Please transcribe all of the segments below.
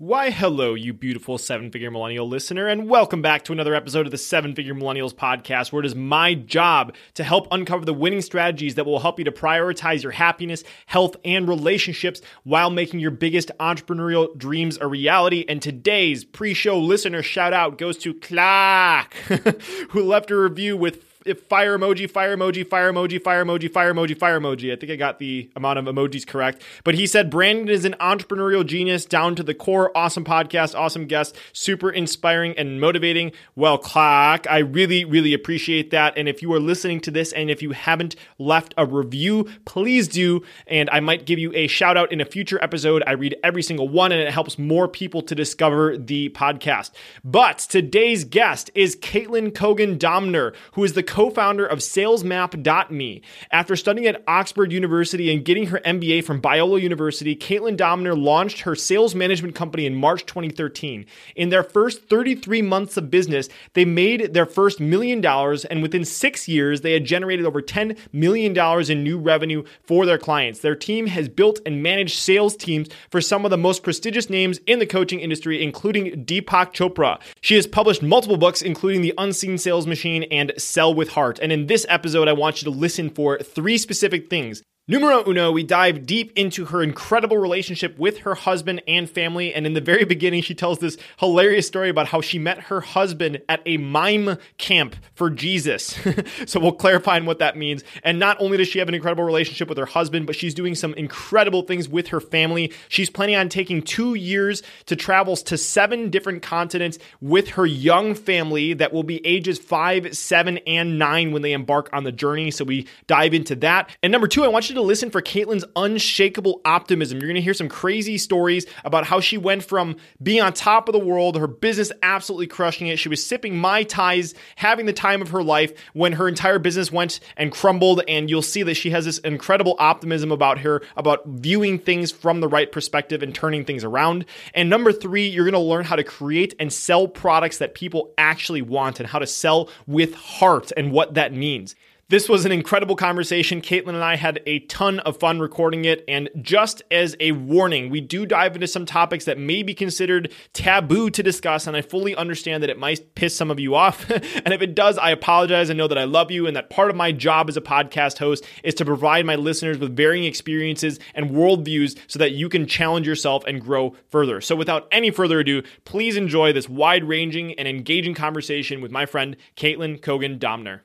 Why, hello, you beautiful seven figure millennial listener, and welcome back to another episode of the Seven Figure Millennials podcast, where it is my job to help uncover the winning strategies that will help you to prioritize your happiness, health, and relationships while making your biggest entrepreneurial dreams a reality. And today's pre show listener shout out goes to Clark, who left a review with if fire emoji, fire emoji, fire emoji, fire emoji, fire emoji, fire emoji. I think I got the amount of emojis correct. But he said Brandon is an entrepreneurial genius down to the core. Awesome podcast, awesome guest, super inspiring and motivating. Well, Clark, I really, really appreciate that. And if you are listening to this and if you haven't left a review, please do. And I might give you a shout out in a future episode. I read every single one and it helps more people to discover the podcast. But today's guest is Caitlin Cogan Doemner, who is the co founder of SalesMap.me. After studying at Oxford University and getting her MBA from Biola University, Caitlin Doemner launched her sales management company in March 2013. In their first 33 months of business, they made their first million dollars, and within six years, they had generated over $10 million in new revenue for their clients. Their team has built and managed sales teams for some of the most prestigious names in the coaching industry, including Deepak Chopra. She has published multiple books, including The Unseen Sales Machine and Sell with Heart. And in this episode, I want you to listen for three specific things Numero uno, we dive deep into her incredible relationship with her husband and family. And in the very beginning, she tells this hilarious story about how she met her husband at a mime camp for Jesus. so we'll clarify what that means. And not only does she have an incredible relationship with her husband, but she's doing some incredible things with her family. She's planning on taking two years to travel to seven different continents with her young family that will be ages five, seven, and nine when they embark on the journey. So we dive into that. And number two, I want you to to listen for Caitlin's unshakable optimism. You're going to hear some crazy stories about how she went from being on top of the world, her business absolutely crushing it. She was sipping Mai Tais, having the time of her life when her entire business went and crumbled. And you'll see that she has this incredible optimism about her, about viewing things from the right perspective and turning things around. And number three, you're going to learn how to create and sell products that people actually want and how to sell with heart and what that means. This was an incredible conversation. Caitlin and I had a ton of fun recording it. And just as a warning, we do dive into some topics that may be considered taboo to discuss. And I fully understand that it might piss some of you off. and if it does, I apologize. I know that I love you and that part of my job as a podcast host is to provide my listeners with varying experiences and worldviews so that you can challenge yourself and grow further. So without any further ado, please enjoy this wide ranging and engaging conversation with my friend, Caitlin Cogan Doemner.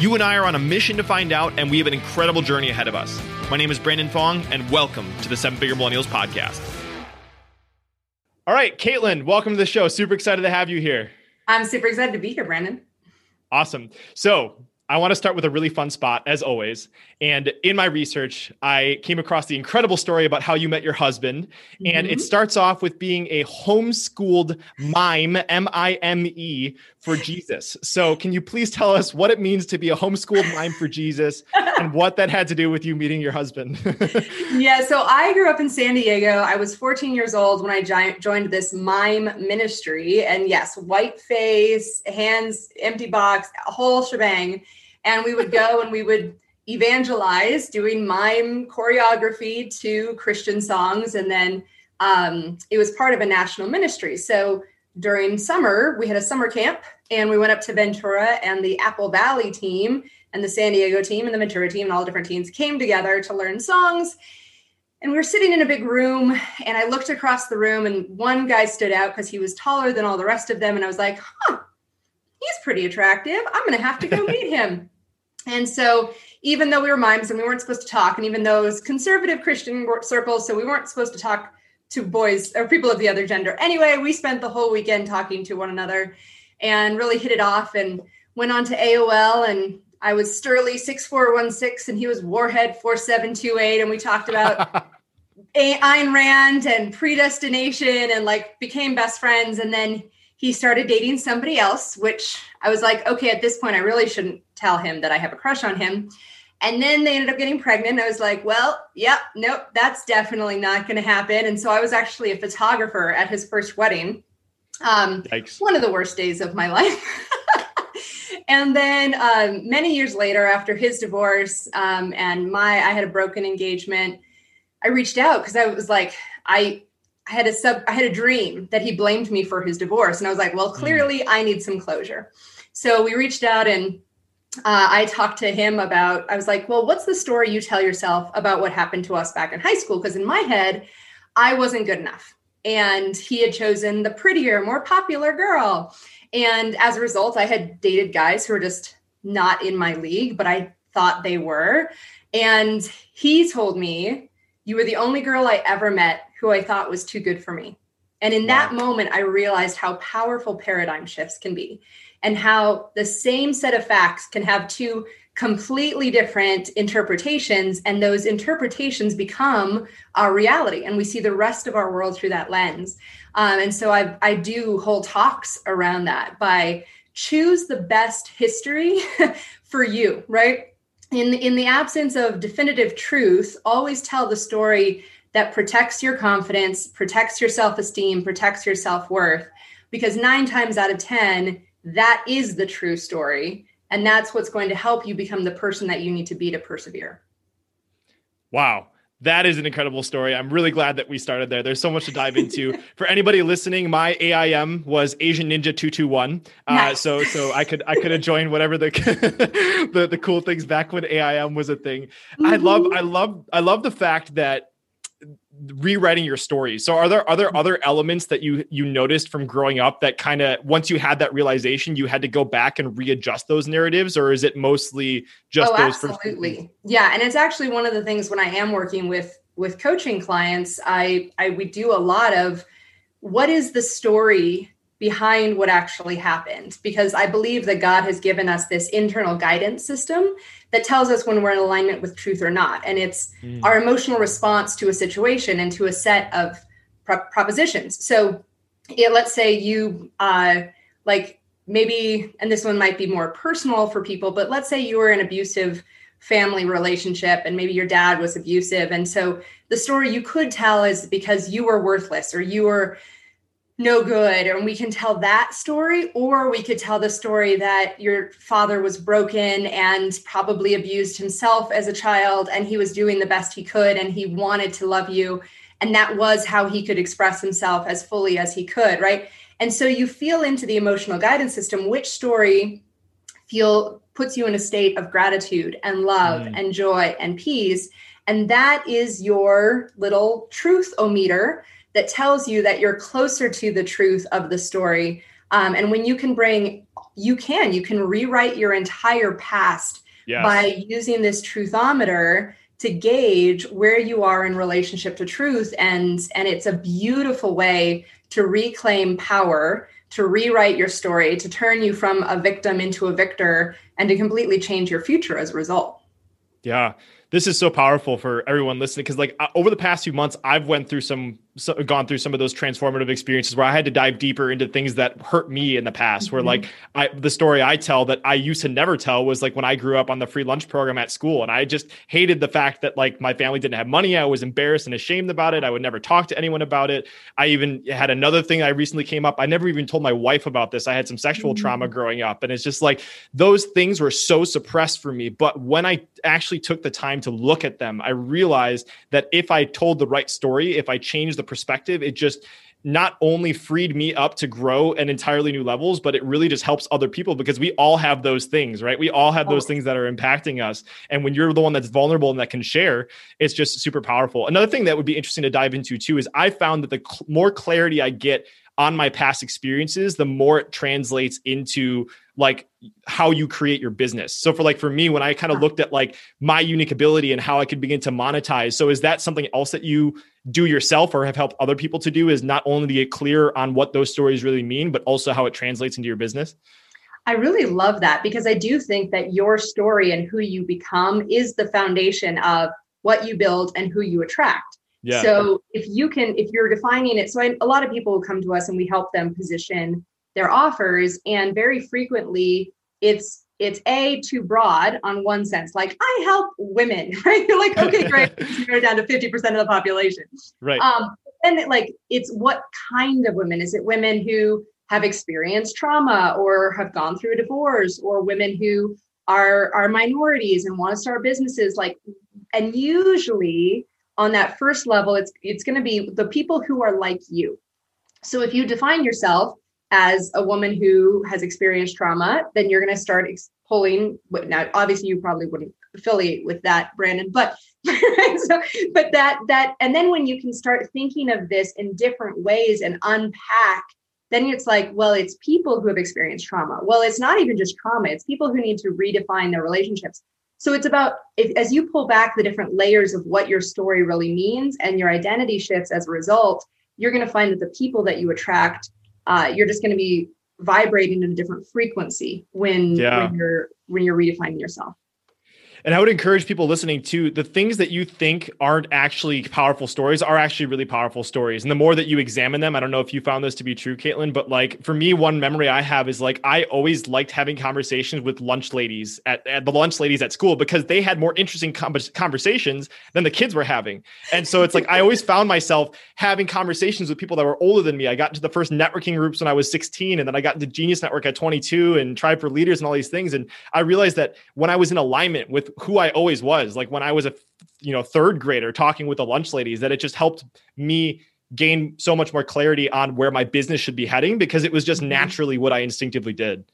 You and I are on a mission to find out, and we have an incredible journey ahead of us. My name is Brandon Fong, and welcome to the Seven Figure Millennials Podcast. All right, Caitlin, welcome to the show. Super excited to have you here. I'm super excited to be here, Brandon. Awesome. So, I want to start with a really fun spot, as always. And in my research, I came across the incredible story about how you met your husband. Mm-hmm. And it mm-hmm. starts off with being a homeschooled mime, M I M E, for Jesus. So, can you please tell us what it means to be a homeschooled mime for Jesus and what that had to do with you meeting your husband? yeah. So, I grew up in San Diego. I was 14 years old when I joined this mime ministry. And yes, white face, hands, empty box, a whole shebang and we would go and we would evangelize doing mime choreography to Christian songs. And then um, it was part of a national ministry. So during summer, we had a summer camp and we went up to Ventura, and the Apple Valley team and the San Diego team and the Ventura team and all the different teams came together to learn songs. And we were sitting in a big room, and I looked across the room, and one guy stood out because he was taller than all the rest of them. And I was like, huh, he's pretty attractive. I'm going to have to go meet him. And so, even though we were mimes and we weren't supposed to talk, and even though it was conservative Christian circles, so we weren't supposed to talk to boys or people of the other gender. Anyway, we spent the whole weekend talking to one another and really hit it off and went on to AOL. And I was Sturley 6416 and he was Warhead 4728. And we talked about Ayn Rand and predestination and like became best friends. And then he started dating somebody else, which I was like, okay, at this point, I really shouldn't tell him that I have a crush on him. And then they ended up getting pregnant. I was like, well, yep, nope, that's definitely not going to happen. And so I was actually a photographer at his first wedding. Um, Yikes. one of the worst days of my life. and then um, many years later, after his divorce um, and my, I had a broken engagement. I reached out because I was like, I I had a sub I had a dream that he blamed me for his divorce and I was like, well, hmm. clearly mm. I need some closure. So we reached out and uh, I talked to him about I was like, well, what's the story you tell yourself about what happened to us back in high school because in my head I wasn't good enough and he had chosen the prettier, more popular girl. And as a result, I had dated guys who were just not in my league, but I thought they were. And he told me, You were the only girl I ever met who I thought was too good for me. And in that moment, I realized how powerful paradigm shifts can be and how the same set of facts can have two completely different interpretations. And those interpretations become our reality. And we see the rest of our world through that lens. Um, and so I, I do hold talks around that by choose the best history for you, right? In, in the absence of definitive truth, always tell the story that protects your confidence, protects your self esteem, protects your self worth. Because nine times out of 10, that is the true story. And that's what's going to help you become the person that you need to be to persevere. Wow. That is an incredible story. I'm really glad that we started there. There's so much to dive into. For anybody listening, my AIM was Asian Ninja 221. Uh, nice. so so I could I could have joined whatever the, the the cool things back when AIM was a thing. Mm-hmm. I love I love I love the fact that rewriting your story. So are there are there mm-hmm. other elements that you you noticed from growing up that kind of once you had that realization you had to go back and readjust those narratives or is it mostly just oh, those absolutely. yeah, and it's actually one of the things when I am working with with coaching clients, I I we do a lot of what is the story behind what actually happened because I believe that God has given us this internal guidance system that tells us when we're in alignment with truth or not. And it's mm. our emotional response to a situation and to a set of pro- propositions. So let's say you, uh, like maybe, and this one might be more personal for people, but let's say you were in abusive family relationship and maybe your dad was abusive. And so the story you could tell is because you were worthless or you were no good. And we can tell that story or we could tell the story that your father was broken and probably abused himself as a child and he was doing the best he could and he wanted to love you. And that was how he could express himself as fully as he could right? And so you feel into the emotional guidance system which story feel puts you in a state of gratitude and love mm. and joy and peace. And that is your little truth o meter that tells you that you're closer to the truth of the story. Um, and when you can bring, you can, you can rewrite your entire past yes. by using this truthometer to gauge where you are in relationship to truth. And, and it's a beautiful way to reclaim power to rewrite your story, to turn you from a victim into a victor, and to completely change your future as a result. Yeah this is so powerful for everyone listening because like over the past few months i've went through some so, gone through some of those transformative experiences where i had to dive deeper into things that hurt me in the past mm-hmm. where like i the story i tell that i used to never tell was like when i grew up on the free lunch program at school and i just hated the fact that like my family didn't have money. I was embarrassed and ashamed about it. I would never talk to anyone about it. I even had another thing i recently came up. I never even told my wife about this. I had some sexual mm-hmm. trauma growing up and it's just like those things were so suppressed for me. But when i actually took the time to look at them, I realized that if I told the right story, if I changed the perspective, it just not only freed me up to grow at entirely new levels, but it really just helps other people because we all have those things, right? We all have those things that are impacting us. And when you're the one that's vulnerable and that can share, it's just super powerful. Another thing that would be interesting to dive into too is I found that the cl- more clarity I get on my past experiences, the more it translates into like how you create your business. So for like for me when I kind of looked at like my unique ability and how I could begin to monetize. So is that something else that you do yourself or have helped other people to do is not only to get clear on what those stories really mean but also how it translates into your business? I really love that because I do think that your story and who you become is the foundation of what you build and who you attract. Yeah. So if you can, if you're defining it, so I, a lot of people will come to us and we help them position their offers, and very frequently it's it's a too broad on one sense, like I help women, right? You're like, okay, great, you're down to fifty percent of the population, right? Um, and it, like, it's what kind of women? Is it women who have experienced trauma or have gone through a divorce, or women who are are minorities and want to start businesses? Like, and usually on that first level it's it's going to be the people who are like you. So if you define yourself as a woman who has experienced trauma then you're going to start pulling now obviously you probably wouldn't affiliate with that brandon but so, but that that and then when you can start thinking of this in different ways and unpack then it's like well it's people who have experienced trauma. Well it's not even just trauma it's people who need to redefine their relationships so it's about if, as you pull back the different layers of what your story really means and your identity shifts as a result, you're going to find that the people that you attract, uh, you're just going to be vibrating in a different frequency when, yeah. when you're when you're redefining yourself. And I would encourage people listening to the things that you think aren't actually powerful stories are actually really powerful stories. And the more that you examine them, I don't know if you found this to be true, Caitlin, but like for me, one memory I have is like I always liked having conversations with lunch ladies at, at the lunch ladies at school because they had more interesting conversations than the kids were having. And so it's like I always found myself having conversations with people that were older than me. I got into the first networking groups when I was 16, and then I got into Genius Network at 22 and Tribe for Leaders and all these things. And I realized that when I was in alignment with who I always was. Like when I was a you know third grader talking with the lunch ladies, that it just helped me gain so much more clarity on where my business should be heading because it was just mm-hmm. naturally what I instinctively did.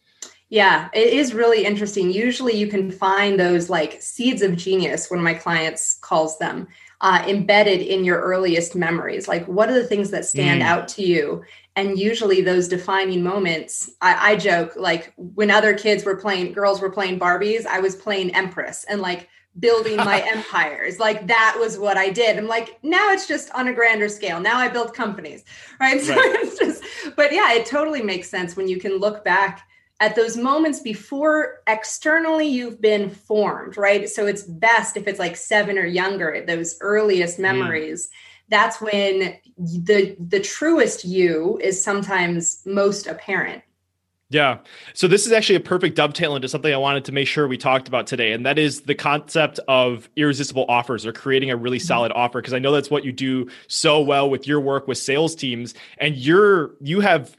Yeah, it is really interesting. Usually you can find those like seeds of genius, one of my clients calls them, uh, embedded in your earliest memories. Like, what are the things that stand mm. out to you? And usually those defining moments I, I, joke like when other kids were playing girls were playing barbies i was playing empress and like building my empires. Like that was what i did. I'm like now it's just on a grander scale. Now i build companies right? So right. it's just but yeah it totally makes sense when you can look back at those moments before externally you've been formed right? So it's best if it's like seven or younger those earliest mm. memories. mm that's when the the truest you is sometimes most apparent yeah. So this is actually a perfect dovetail into something I wanted to make sure we talked about today. And that is the concept of irresistible offers or creating a really mm-hmm. solid offer. Cause I know that's what you do so well with your work with sales teams. And you're, you have,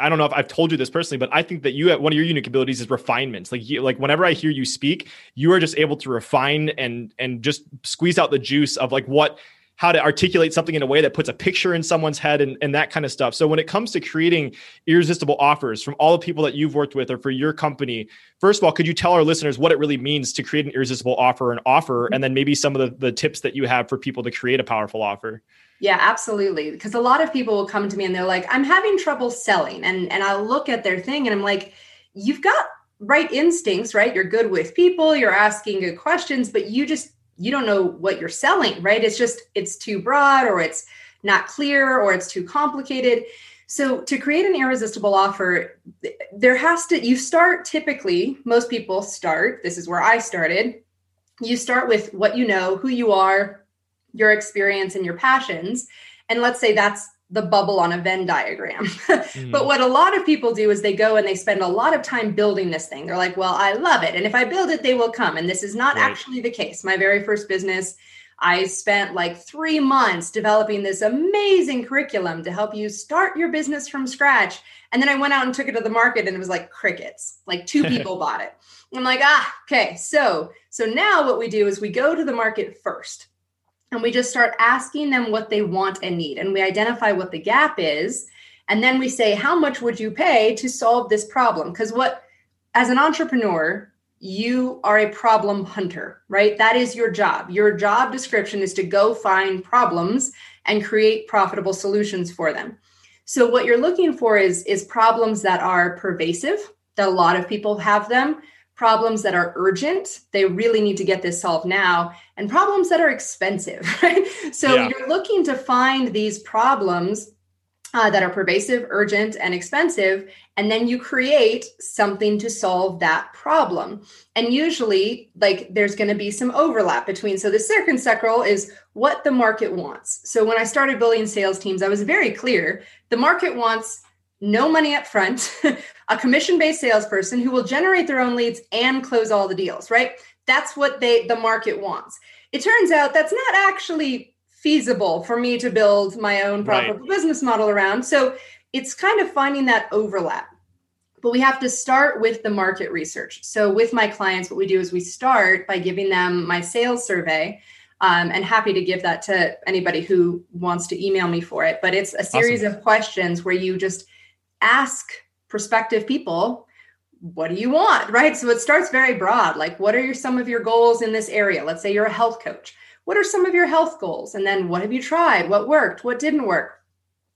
I don't know if I've told you this personally, but I think that you have one of your unique abilities is refinements. Like you, like whenever I hear you speak, you are just able to refine and, and just squeeze out the juice of like what, how to articulate something in a way that puts a picture in someone's head and, and that kind of stuff. So when it comes to creating irresistible offers from all the people that you've worked with or for your company, first of all, could you tell our listeners what it really means to create an irresistible offer and offer, mm-hmm. and then maybe some of the, the tips that you have for people to create a powerful offer? Yeah, absolutely. Because a lot of people will come to me and they're like, I'm having trouble selling. And and I look at their thing and I'm like, you've got right instincts, right? You're good with people, you're asking good questions, but you just you don't know what you're selling, right? It's just it's too broad or it's not clear or it's too complicated. So to create an irresistible offer, there has to you start typically, most people start, this is where I started. You start with what you know, who you are, your experience and your passions. And let's say that's the bubble on a Venn diagram. mm. But what a lot of people do is they go and they spend a lot of time building this thing. They're like, well, I love it. And if I build it, they will come. And this is not right. actually the case. My very first business, I spent like three months developing this amazing curriculum to help you start your business from scratch. And then I went out and took it to the market and it was like crickets. Like two people bought it. I'm like, ah, okay. So, so now what we do is we go to the market first and we just start asking them what they want and need. And we identify what the gap is. And then we say how much would you pay to solve this problem? Because what as an entrepreneur you are a problem hunter right? That is your job. Your job description is to go find problems and create profitable solutions for them. So what you're looking for is is problems that are pervasive that a lot of people have them problems that are urgent they really need to get this solved now and problems that are expensive right? So yeah. you're looking to find these problems uh, that are pervasive urgent and expensive and then you create something to solve that problem. And usually like there's going to be some overlap between so the circumsecral is what the market wants. So when i started building sales teams i was very clear the market wants no money up front, a commission based salesperson who will generate their own leads and close all the deals, right? That's what they the market wants. It turns out that's not actually feasible for me to build my own profitable right. business model around. So it's kind of finding that overlap. But we have to start with the market research. So with my clients, what we do is we start by giving them my sales survey. Um, and happy to give that to anybody who wants to email me for it. But it's a series awesome. of questions where you just ask prospective people what do you want right? So it starts very broad like what are your some of your goals in this area? Let's say you're a health coach. What are some of your health goals? And then what have you tried? What worked? What didn't work?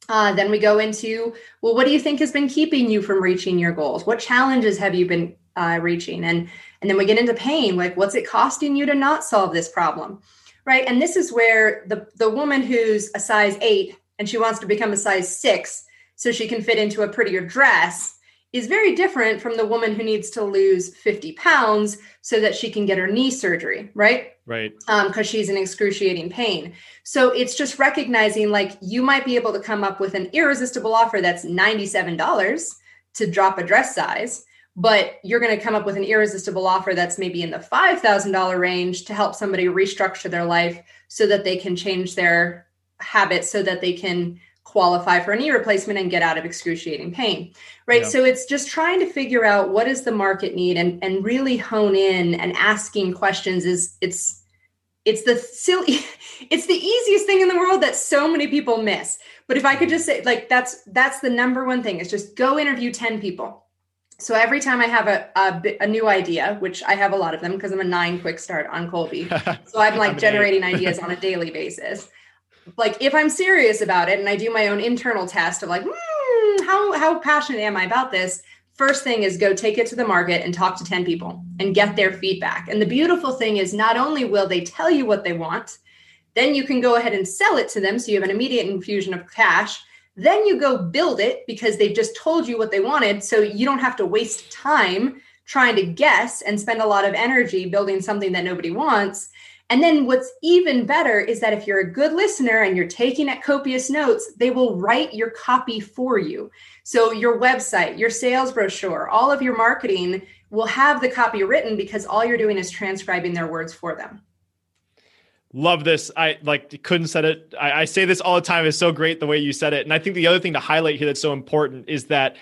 Uh, then we go into well what do you think has been keeping you from reaching your goals? What challenges have you been uh, reaching? And and then we get into pain like what's it costing you to not solve this problem right? And this is where the the woman who's a size eight and she wants to become a size six so she can fit into a prettier dress is very different from the woman who needs to lose 50 pounds so that she can get her knee surgery, right? Right. Because um, she's in excruciating pain. So it's just recognizing like you might be able to come up with an irresistible offer that's $97 to drop a dress size, but you're going to come up with an irresistible offer that's maybe in the $5,000 range to help somebody restructure their life so that they can change their habits so that they can qualify for a knee replacement and get out of excruciating pain right? Yeah. so it's just trying to figure out what is the market need and and really hone in and asking questions is it's it's the silly it's the easiest thing in the world that so many people miss. But if i could mm-hmm. just say like that's that's the number one thing is just go interview 10 people. So every time I have a, a, a, new idea, which I have a lot of them because I'm a nine quick start on Kolbe. So I'm like I'm generating ideas on a daily basis like if I'm serious about it and I do my own internal test of like, hmm, how how passionate am I about this? First thing is go take it to the market and talk to 10 people and get their feedback. And the beautiful thing is not only will they tell you what they want, then you can go ahead and sell it to them so you have an immediate infusion of cash. Then you go build it because they've just told you what they wanted so you don't have to waste time trying to guess and spend a lot of energy building something that nobody wants and then what's even better is that if you're a good listener and you're taking at copious notes, they will write your copy for you. So your website, your sales brochure, all of your marketing will have the copy written because all you're doing is transcribing their words for them. Love this. I like couldn't said it. I, I say this all the time. It's so great the way you said it. And I think the other thing to highlight here that's so important is that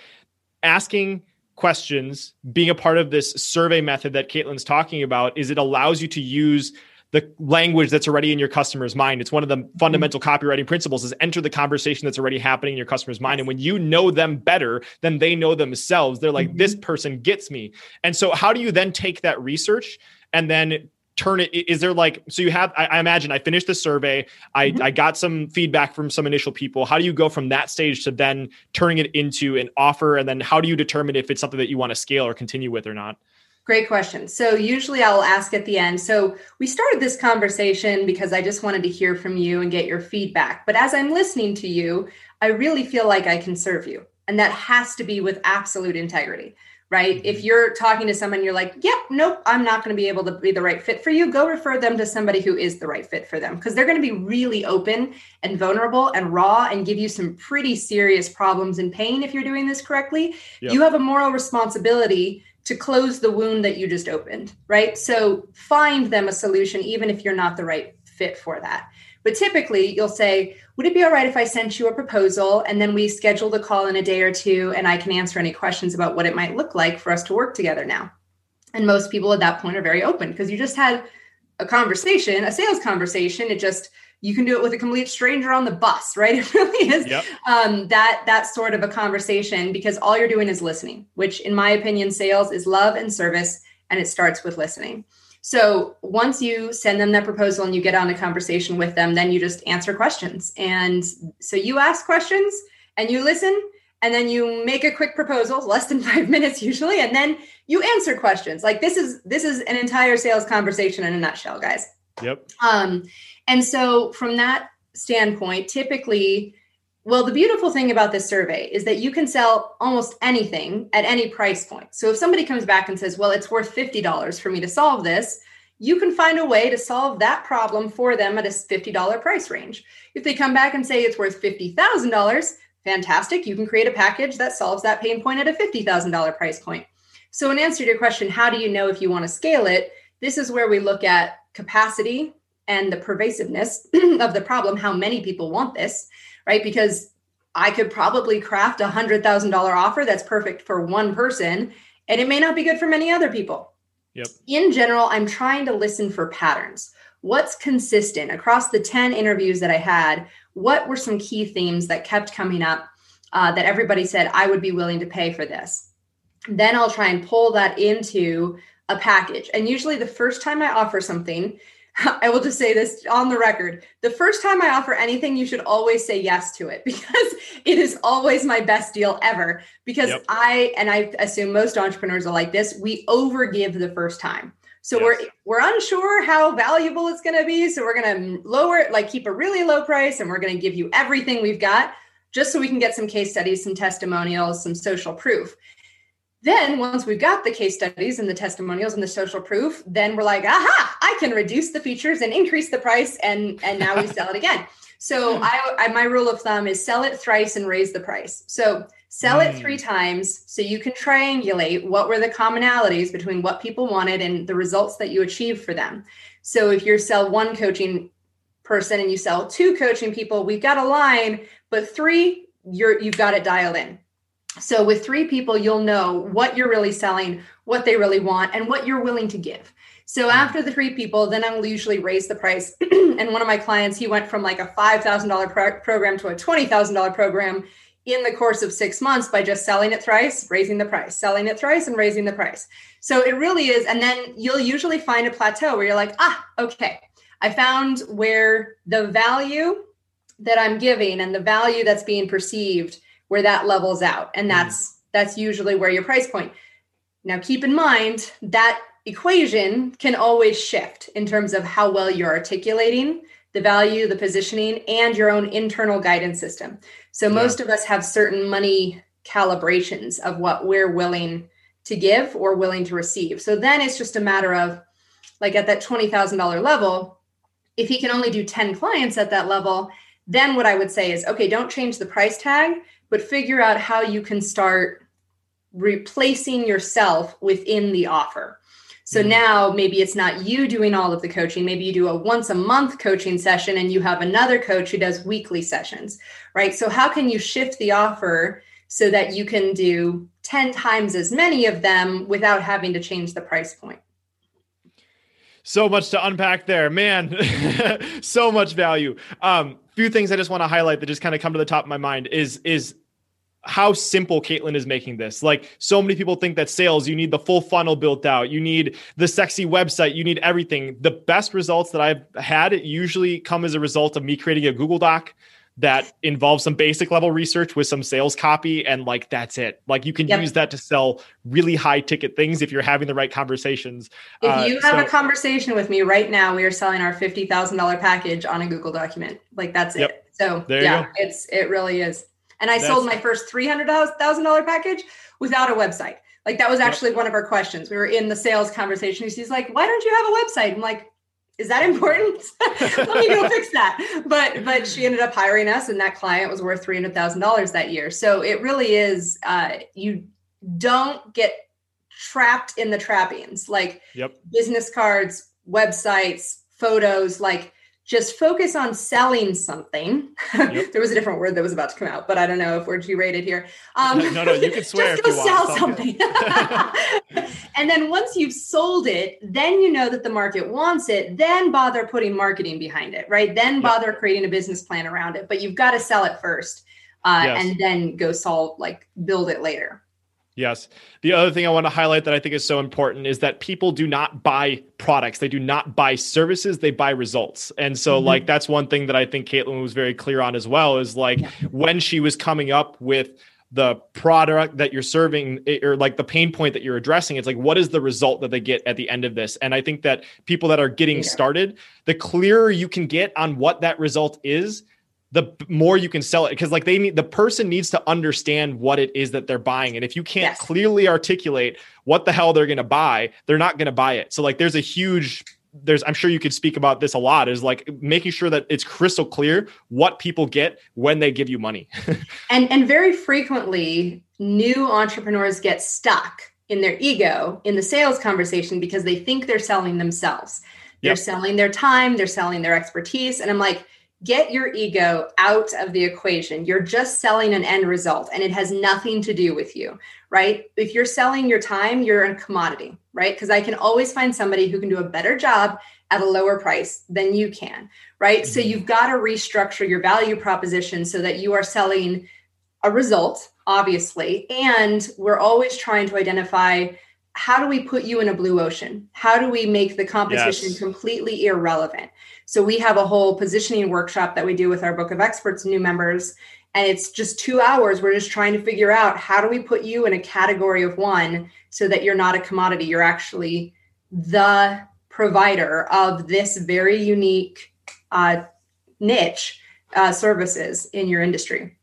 asking questions, being a part of this survey method that Caitlin's talking about, is it allows you to use the language that's already in your customer's mind. It's one of the mm-hmm. fundamental copywriting principles is enter the conversation that's already happening in your customer's mind. And when you know them better than they know themselves, they're like, mm-hmm. this person gets me. And so how do you then take that research and then turn it is there like so you have i, I imagine i finished the survey I, mm-hmm. I got some feedback from some initial people how do you go from that stage to then turning it into an offer and then how do you determine if it's something that you want to scale or continue with or not Great question. So, usually I'll ask at the end. So, we started this conversation because I just wanted to hear from you and get your feedback. But as I'm listening to you, I really feel like I can serve you. And that has to be with absolute integrity, right? If mm-hmm. you're talking to someone, you're like, yep, nope, I'm not going to be able to be the right fit for you, go refer them to somebody who is the right fit for them because they're going to be really open and vulnerable and raw and give you some pretty serious problems and pain if you're doing this correctly. Yep. You have a moral responsibility to close the wound that you just opened, right? So find them a solution, even if you're not the right fit for that. But typically, you'll say, Would it be all right if I sent you a proposal and then we schedule the call in a day or two and I can answer any questions about what it might look like for us to work together now? And most people at that point are very open because you just had a conversation, a sales conversation. It just you can do it with a complete stranger on the bus, right? It really is yep. um, that that sort of a conversation because all you're doing is listening, which, in my opinion, sales is love and service, and it starts with listening. So once you send them that proposal and you get on a conversation with them, then you just answer questions. And so you ask questions and you listen, and then you make a quick proposal, less than five minutes usually, and then you answer questions. Like this is this is an entire sales conversation in a nutshell, guys. Yep. Um, and so, from that standpoint, typically, well, the beautiful thing about this survey is that you can sell almost anything at any price point. So, if somebody comes back and says, well, it's worth $50 for me to solve this, you can find a way to solve that problem for them at a $50 price range. If they come back and say it's worth $50,000, fantastic. You can create a package that solves that pain point at a $50,000 price point. So, in answer to your question, how do you know if you want to scale it? This is where we look at capacity, and the pervasiveness of the problem, how many people want this, right? Because I could probably craft a hundred thousand dollar offer that's perfect for one person, and it may not be good for many other people. Yep. In general, I'm trying to listen for patterns. What's consistent across the 10 interviews that I had? What were some key themes that kept coming up uh, that everybody said, I would be willing to pay for this? Then I'll try and pull that into a package. And usually, the first time I offer something, I will just say this on the record. The first time I offer anything, you should always say yes to it because it is always my best deal ever. Because yep. I, and I assume most entrepreneurs are like this, we overgive the first time. So yes. we're we're unsure how valuable it's going to be. So we're going to lower it, like keep a really low price, and we're going to give you everything we've got, just so we can get some case studies, some testimonials, some social proof. Then, once we've got the case studies and the testimonials and the social proof, then we're like, aha, I can reduce the features and increase the price, and and now we sell it again. So, I, I, my rule of thumb is sell it thrice and raise the price. So, sell mm. it three mm. times so you can triangulate what were the commonalities between what people wanted and the results that you achieved for them. So, if you sell one coaching person and you sell two coaching people, we've got a line, but three, you're you've got it dialed in so with three people, you'll know what you're really selling, what they really want, and what you're willing to give. So hmm. after the three people, then I'll usually raise the price. and one of my clients, he went from like a $5,000 pro- program to a $20,000 program in the course of six months by just selling it thrice, raising the price, selling it thrice, and raising the price. So it really is. And then you'll usually find a plateau where you're like, ah, okay, I found where the value that I'm giving and the value that's being perceived where that levels out and mm-hmm. that's mm. that's usually where your price point now keep in mind that equation can always shift in terms of how well you're articulating the value the positioning and your own internal guidance system so yeah. most of us have certain money calibrations of what we're willing to give or willing to receive so then it's just a matter of like at that $20000 level if he can only do 10 clients at that level then what i would say is okay don't change the price tag but figure out how you can start replacing yourself within the offer. So mm-hmm. now maybe it's not you doing all of the coaching. Maybe you do a once a month coaching session and you have another coach who does weekly sessions, right? So, how can you shift the offer so that you can do 10 times as many of them without having to change the price point? So much to unpack there, man. so much value. Um, few things I just want to highlight that just kind of come to the top of my mind is is how simple Caitlin is making this. Like so many people think that sales, you need the full funnel built out, you need the sexy website, you need everything. The best results that I've had usually come as a result of me creating a Google Doc that involves some basic level research with some sales copy and like that's it. Like you can yep. use that to sell really high ticket things if you're having the right conversations. If uh, you have so, a conversation with me right now we are selling our $50000 package on a google document. Like that's yep. it. So yeah it's it really is. And i that's, sold my first $300000 package without a website. Like that was actually yep. one of our questions. We were in the sales conversation he's like why don't you have a website? I'm like is that important? Let me go fix that. But but she ended up hiring us, and that client was worth three hundred thousand dollars that year. So it really is. Uh, you don't get trapped in the trappings like yep. business cards, websites, photos. Like just focus on selling something. Yep. there was a different word that was about to come out, but I don't know if we're G rated here. Um, no, no, you can swear. just go sell something. and then once you've sold it, then you know that the market wants it. Then bother putting marketing behind it, right? Then bother yep. creating a business plan around it. But you've got to sell it first, uh, yes. and then go solve, like build it later. Yes. The other thing I want to highlight that I think is so important is that people do not buy products. They do not buy services. They buy results. And so, mm-hmm. like, that's one thing that I think Caitlin was very clear on as well is like yeah. when she was coming up with the product that you're serving eh, or like the pain point that you're addressing it's like what is the result that they get at the end of this and i think that people that are getting yeah. started the clearer you can get on what that result is the more you can sell it because like they need the person needs to understand what it is that they're buying and if you can't yes. clearly articulate what the hell they're going to buy they're not going to buy it so like there's a huge there's i'm sure you could speak about this a lot is like making sure that it's crystal clear what people get when they give you money and and very frequently new entrepreneurs get stuck in their ego in the sales conversation because they think they're selling themselves they're yep. selling their time they're selling their expertise and i'm like get your ego out of the equation. You're just selling an end result and it has nothing to do with you, right? If you're selling your time, you're a commodity, right? Because I can always find somebody who can do a better job at a lower price than you can, right? Mm-hmm. So you've got to restructure your value proposition so that you are selling a result, obviously. And we're always trying to identify how do we put you in a blue ocean? How do we make the competition yes. completely irrelevant? So we have a whole positioning workshop that we do with our book of experts new members and it's just 2 hours we're just trying to figure out how do we put you in a category of one so that you're not a commodity you're actually the provider of this very unique uh, niche uh, services in your industry.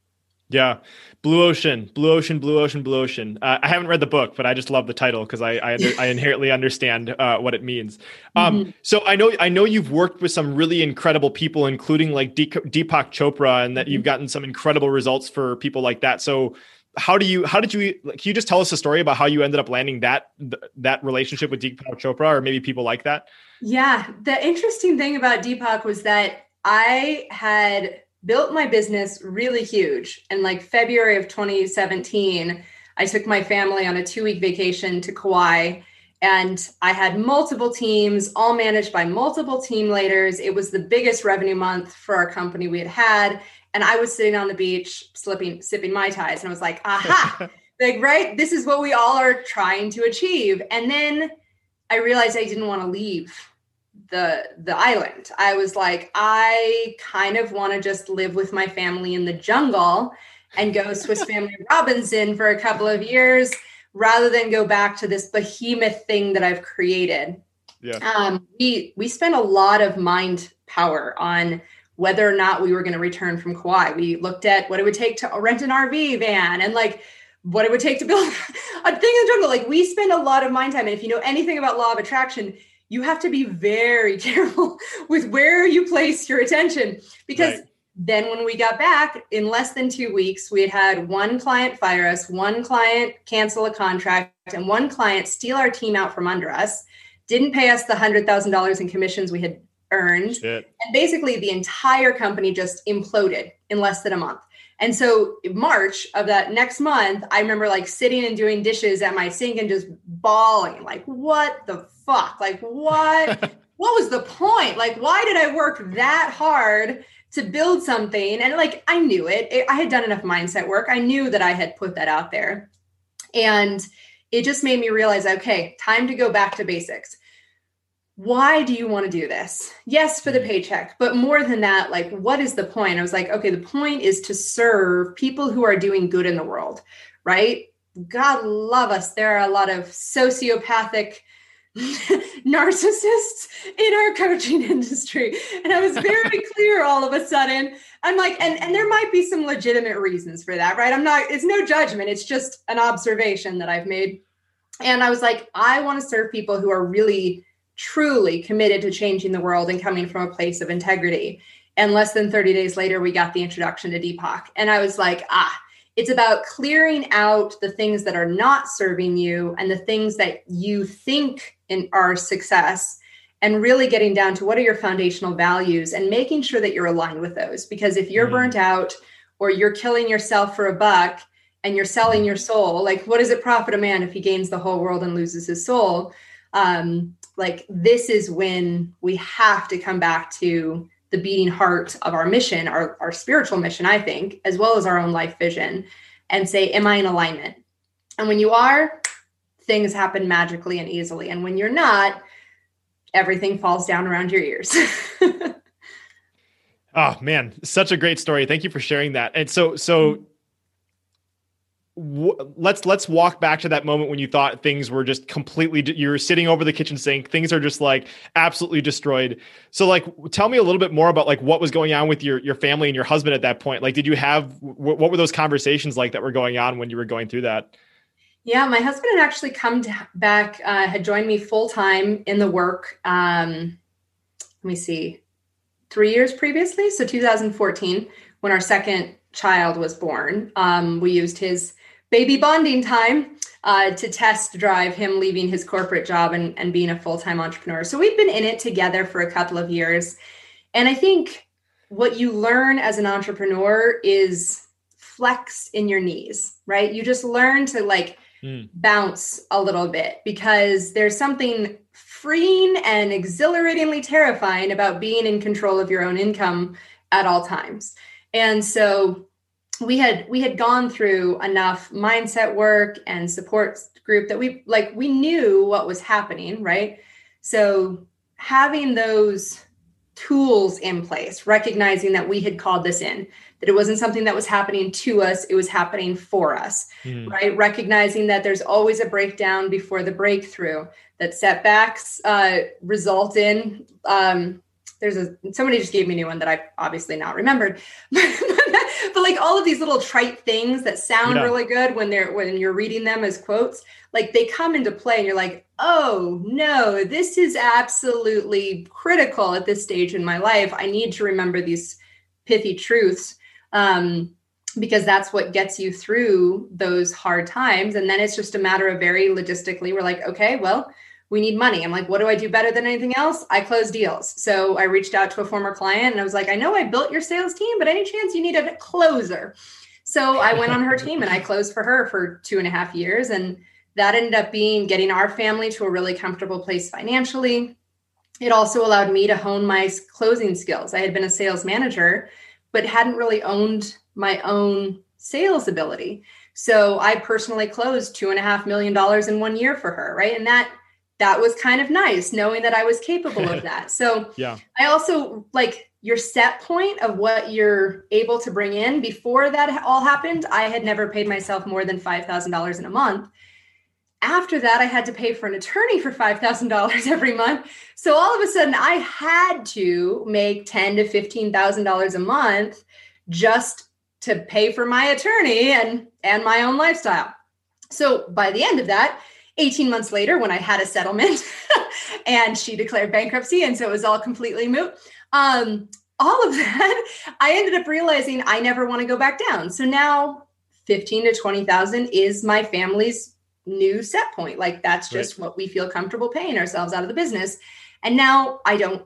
Yeah. Blue Ocean, Blue Ocean, Blue Ocean, Blue Ocean. Uh, I haven't read the book, but I just love the title because I I, I, inherently understand uh, what it means. Um, mm-hmm. So I know I know you've worked with some really incredible people, including like Deepak Chopra, and that mm-hmm. you've gotten some incredible results for people like that. So how do you how did you can you just tell us a story about how you ended up landing that that relationship with Deepak Chopra, or maybe people like that? Yeah, the interesting thing about Deepak was that I had built my business really huge. And like February of 2017, I took my family on a two week vacation to Kauai. And I had multiple teams, all managed by multiple team leaders. It was the biggest revenue month for our company we had had. And I was sitting on the beach, slipping, sipping Mai Tais. And I was like, aha, like, right? This is what we all are trying to achieve. And then I realized I didn't want to leave the the island. I was like, I kind of want to just live with my family in the jungle and go Swiss Family Robinson for a couple of years rather than go back to this behemoth thing that I've created. Yeah. Um, we we spent a lot of mind power on whether or not we were going to return from Kauai. We looked at what it would take to rent an RV van and like what it would take to build a thing in the jungle. Like we spend a lot of mind time. And if you know anything about law of attraction, you have to be very careful with where you place your attention because right. then when we got back in less than two weeks we had had one client fire us one client cancel a contract and one client steal our team out from under us didn't pay us the $100000 in commissions we had earned Shit. and basically the entire company just imploded in less than a month and so March of that next month, I remember like sitting and doing dishes at my sink and just bawling, like, what the fuck? Like, what? what was the point? Like, why did I work that hard to build something? And like, I knew it. it. I had done enough mindset work. I knew that I had put that out there. And it just made me realize, okay, time to go back to basics. Why do you want to do this? Yes, for the mm. paycheck, but more than that, like, what is the point? I was like, okay, the point is to serve people who are doing good in the world, right? God love us. There are a lot of sociopathic narcissists in our coaching industry. And I was very clear all of a sudden. I'm like, and, and there might be some legitimate reasons for that, right? I'm not, it's no judgment. It's just an observation that I've made. And I was like, I want to serve people who are really, truly committed to changing the world and coming from a place of integrity. And less than 30 days later, we got the introduction to Deepak. And I was like, ah, it's about clearing out the things that are not serving you and the things that you think in are success and really getting down to what are your foundational values and making sure that you're aligned with those because if you're mm. burnt out or you're killing yourself for a buck and you're selling your soul like what does it profit a man if he gains the whole world and loses his soul um like this is when we have to come back to the beating heart of our mission, our, our spiritual mission, I think, as well as our own life vision, and say, Am I in alignment? And when you are, things happen magically and easily. And when you're not, everything falls down around your ears. oh man, such a great story. Thank you for sharing that. And so so mm-hmm. Let's let's walk back to that moment when you thought things were just completely you're sitting over the kitchen sink things are just like absolutely destroyed. So like tell me a little bit more about like what was going on with your your family and your husband at that point. Like did you have what were those conversations like that were going on when you were going through that? Yeah my husband had actually come to, back uh, had joined me full time in the work um let me see three years previously? So 2014 when our second child was born. Um, we used his baby bonding time uh, to test drive him leaving his corporate job and, and being a full-time entrepreneur. So we've been in it together for a couple of years. And i think what you learn as an entrepreneur is flex in your knees right? You just learn to like mm. bounce a little bit because there's something freeing and exhilaratingly terrifying about being in control of your own income at all times. And so we had we had gone through enough mindset work and support group that we like we knew what was happening right so having those tools in place recognizing that we had called this in that it wasn't something that was happening to us it was happening for us mm. right recognizing that there's always a breakdown before the breakthrough that setbacks uh, result in um, there's a somebody just gave me a new one that I've obviously not remembered. but like all of these little trite things that sound yeah. really good when they're when you're reading them as quotes, like they come into play and you're like, "Oh, no, this is absolutely critical at this stage in my life. I need to remember these pithy truths." Um because that's what gets you through those hard times and then it's just a matter of very logistically we're like, "Okay, well, we need money. I'm like, what do I do better than anything else? I close deals. So I reached out to a former client and I was like, I know I built your sales team, but any chance you need a closer? So I went on her team and I closed for her for two and a half years. And that ended up being getting our family to a really comfortable place financially. It also allowed me to hone my closing skills. I had been a sales manager, but hadn't really owned my own sales ability. So I personally closed two and a half million dollars in one year for her, right? And that that was kind of nice knowing that I was capable of that. So yeah. I also like your set point of what you're able to bring in before that all happened. I had never paid myself more than $5,000 in a month. After that, I had to pay for an attorney for $5,000 every month. So all of a sudden I had to make ten to $15,000 a month just to pay for my attorney and and my own lifestyle. So by the end of that, 18 months later, when I had a settlement and she declared bankruptcy, and so it was all completely moot. Um, all of that, I ended up realizing I never want to go back down. So now 15 to 20,000 is my family's new set point. Like that's just right. what we feel comfortable paying ourselves out of the business. And now I don't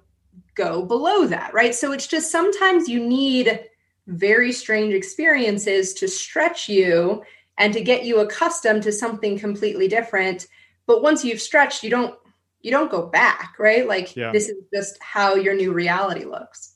go below that, right? So it's just sometimes you need very strange experiences to stretch you and to get you accustomed to something completely different. But once you've stretched you don't you don't go back right? Like yeah. this is just how your new reality looks.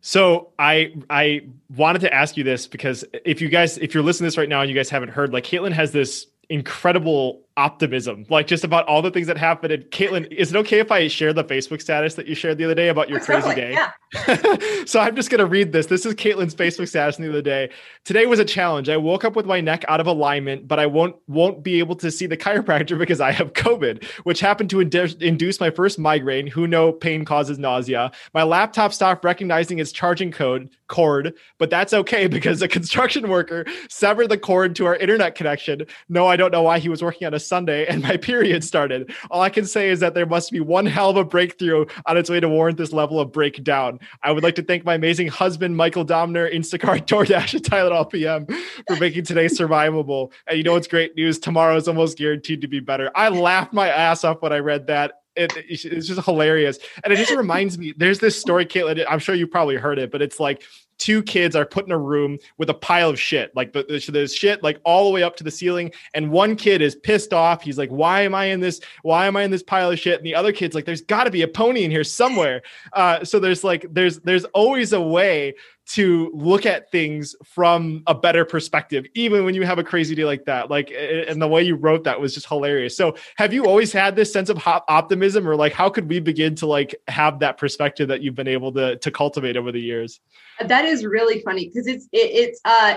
So I I wanted to ask you this because if you guys if you're listening to this right now and you guys haven't heard like Caitlin has this incredible optimism, like just about all the things that happened. And Caitlin, is it okay if I share the Facebook status that you shared the other day about your oh, crazy day? Yeah. so I'm just going to read this. This is Caitlin's Facebook status the other day. Today was a challenge. I woke up with my neck out of alignment, but I won't won't be able to see the chiropractor because I have COVID, which happened to induce my first migraine. Who know pain causes nausea. My laptop stopped recognizing its charging code cord, but that's okay because a construction worker severed the cord to our internet connection. No, I don't know why he was working on a Sunday and my period started. All I can say is that there must be one hell of a breakthrough on its way to warrant this level of breakdown. I would like to thank my amazing husband, Michael Doemner, Instacart, DoorDash, and Tylenol PM for making today survivable. And you know what's great news? Tomorrow is almost guaranteed to be better. I laughed my ass off when I read that it, it's just hilarious. And it just reminds me, there's this story, Caitlin, I'm sure you probably heard it, but it's like two kids are put in a room with a pile of shit. Like the, there's shit like all the way up to the ceiling. And one kid is pissed off. He's like, why am I in this? Why am I in this pile of shit? And the other kid's like, there's gotta be a pony in here somewhere. Uh, so there's like, there's, there's always a way to look at things from a better perspective, even when you have a crazy day like that. Like, and the way you wrote that was just hilarious. So, have you always had this sense of optimism, or like, how could we begin to like have that perspective that you've been able to to cultivate over the years? That is really funny because it's it, it's uh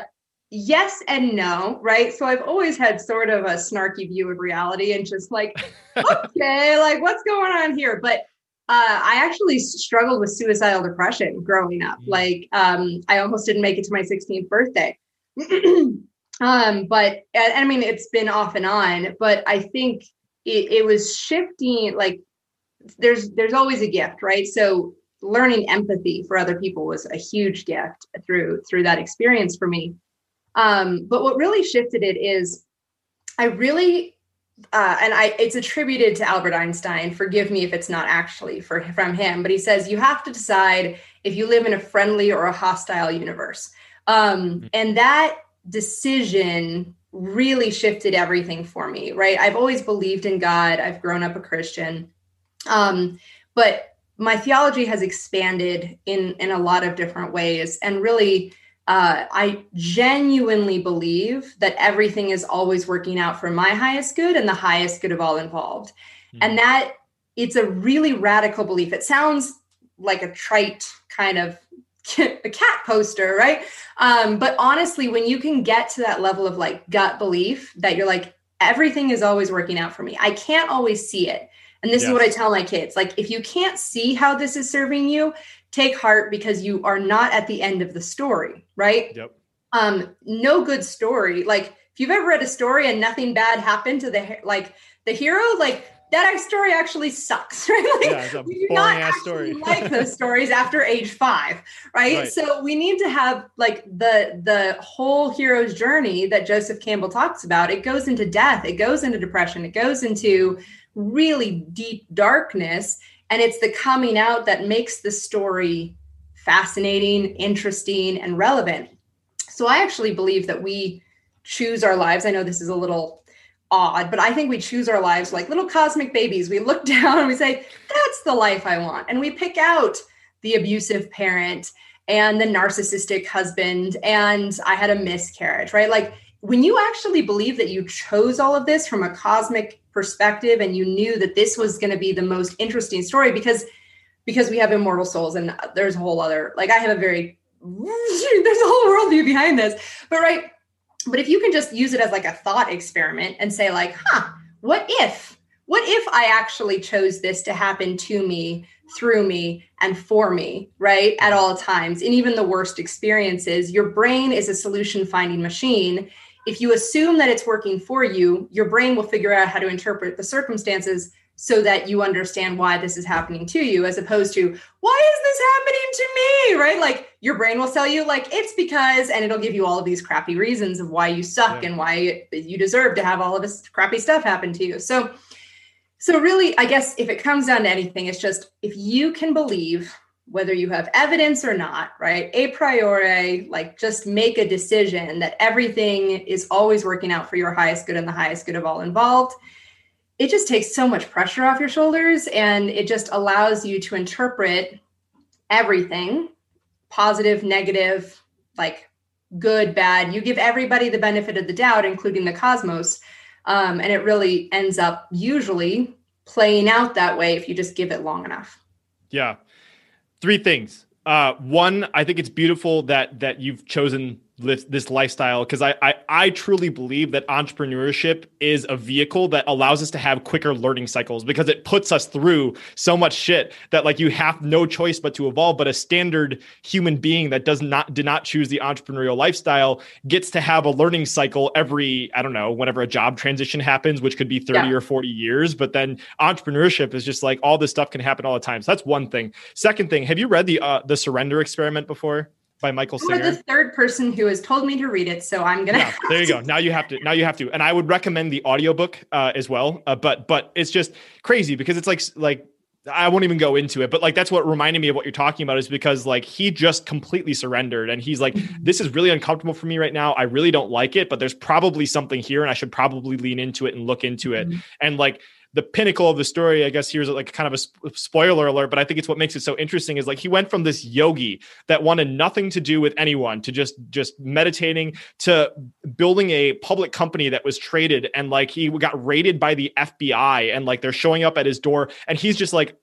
yes and no, right? So I've always had sort of a snarky view of reality and just like, okay, like what's going on here? But uh, I actually struggled with suicidal depression growing up. Mm-hmm. Like, um, I almost didn't make it to my 16th birthday. um, but and, I mean, it's been off and on. But I think it, it was shifting. Like, there's there's always a gift, right? So learning empathy for other people was a huge gift through through that experience for me. Um, but what really shifted it is I really uh, and I, it's attributed to Albert Einstein. Forgive me if it's not actually for, from him, but he says you have to decide if you live in a friendly or a hostile universe. Um, mm-hmm. and that decision really shifted everything for me, right? I've always believed in God. I've grown up a Christian, um, but my theology has expanded in in a lot of different ways, and really uh, I genuinely believe that everything is always working out for my highest good and the highest good of all involved. Mm-hmm. And that it's a really radical belief. It sounds like a trite kind of a cat poster, right? Um, but honestly, when you can get to that level of like gut belief that you're like, everything is always working out for me, I can't always see it. And this yes. is what I tell my kids like, if you can't see how this is serving you, take heart because you are not at the end of the story, right? Yep. Um, no good story. Like if you've ever read a story and nothing bad happened to the like the hero, like that story actually sucks, right? Like yeah, it's a we do not actually story. like those stories after age five, right? right? So we need to have like the the whole hero's journey that Joseph Campbell talks about. It goes into death, it goes into depression, it goes into really deep darkness and it's the coming out that makes the story fascinating, interesting, and relevant. So I actually believe that we choose our lives. I know this is a little odd, but I think we choose our lives like little cosmic babies. We look down and we say, that's the life I want. And we pick out the abusive parent and the narcissistic husband. And I had a miscarriage, right? Like when you actually believe that you chose all of this from a cosmic perspective and you knew that this was going to be the most interesting story because because we have immortal souls and there's a whole other like i have a very there's a whole worldview behind this. But right but if you can just use it as like a thought experiment and say like huh what if what if i actually chose this to happen to me through me and for me right at all times. In even the worst experiences your brain is a solution finding machine if you assume that it's working for you, your brain will figure out how to interpret the circumstances so that you understand why this is happening to you, as opposed to, why is this happening to me? Right? Like your brain will tell you, like, it's because, and it'll give you all of these crappy reasons of why you suck yeah. and why you deserve to have all of this crappy stuff happen to you. So, so really, I guess if it comes down to anything, it's just if you can believe whether you have evidence or not, right? A priori, like just make a decision that everything is always working out for your highest good and the highest good of all involved. It just takes so much pressure off your shoulders and it just allows you to interpret everything positive, negative, like good, bad. You give everybody the benefit of the doubt, including the cosmos. Um, and it really ends up usually playing out that way if you just give it long enough. Yeah. Three things. Uh, one, I think it's beautiful that that you've chosen this, this lifestyle because I, I I truly believe that entrepreneurship is a vehicle that allows us to have quicker learning cycles because it puts us through so much shit that like you have no choice but to evolve. But a standard human being that does not did not choose the entrepreneurial lifestyle gets to have a learning cycle every I don't know whenever a job transition happens, which could be thirty yeah. or forty years. But then entrepreneurship is just like all this stuff can happen all the time. So that's one thing. Second thing, have you read the uh, the Surrender Experiment before? By Michael Singer. You're the third person who has told me to read it, so I'm gonna. Yeah, there you go. Now you have to. Now you have to. And I would recommend the audiobook uh, as well. Uh, but but it's just crazy because it's like like I won't even go into it, but like that's what reminded me of what you're talking about is because like he just completely surrendered and he's like, mm-hmm. this is really uncomfortable for me right now. I really don't like it, but there's probably something here and I should probably lean into it and look into it. Mm-hmm. And like the pinnacle of the story, I guess here's like kind of a sp- spoiler alert, but I think it's what makes it so interesting is like he went from this yogi that wanted nothing to do with anyone to just just meditating to building a public company that was traded and like he got raided by the FBI and like they're showing up at his door and he's just like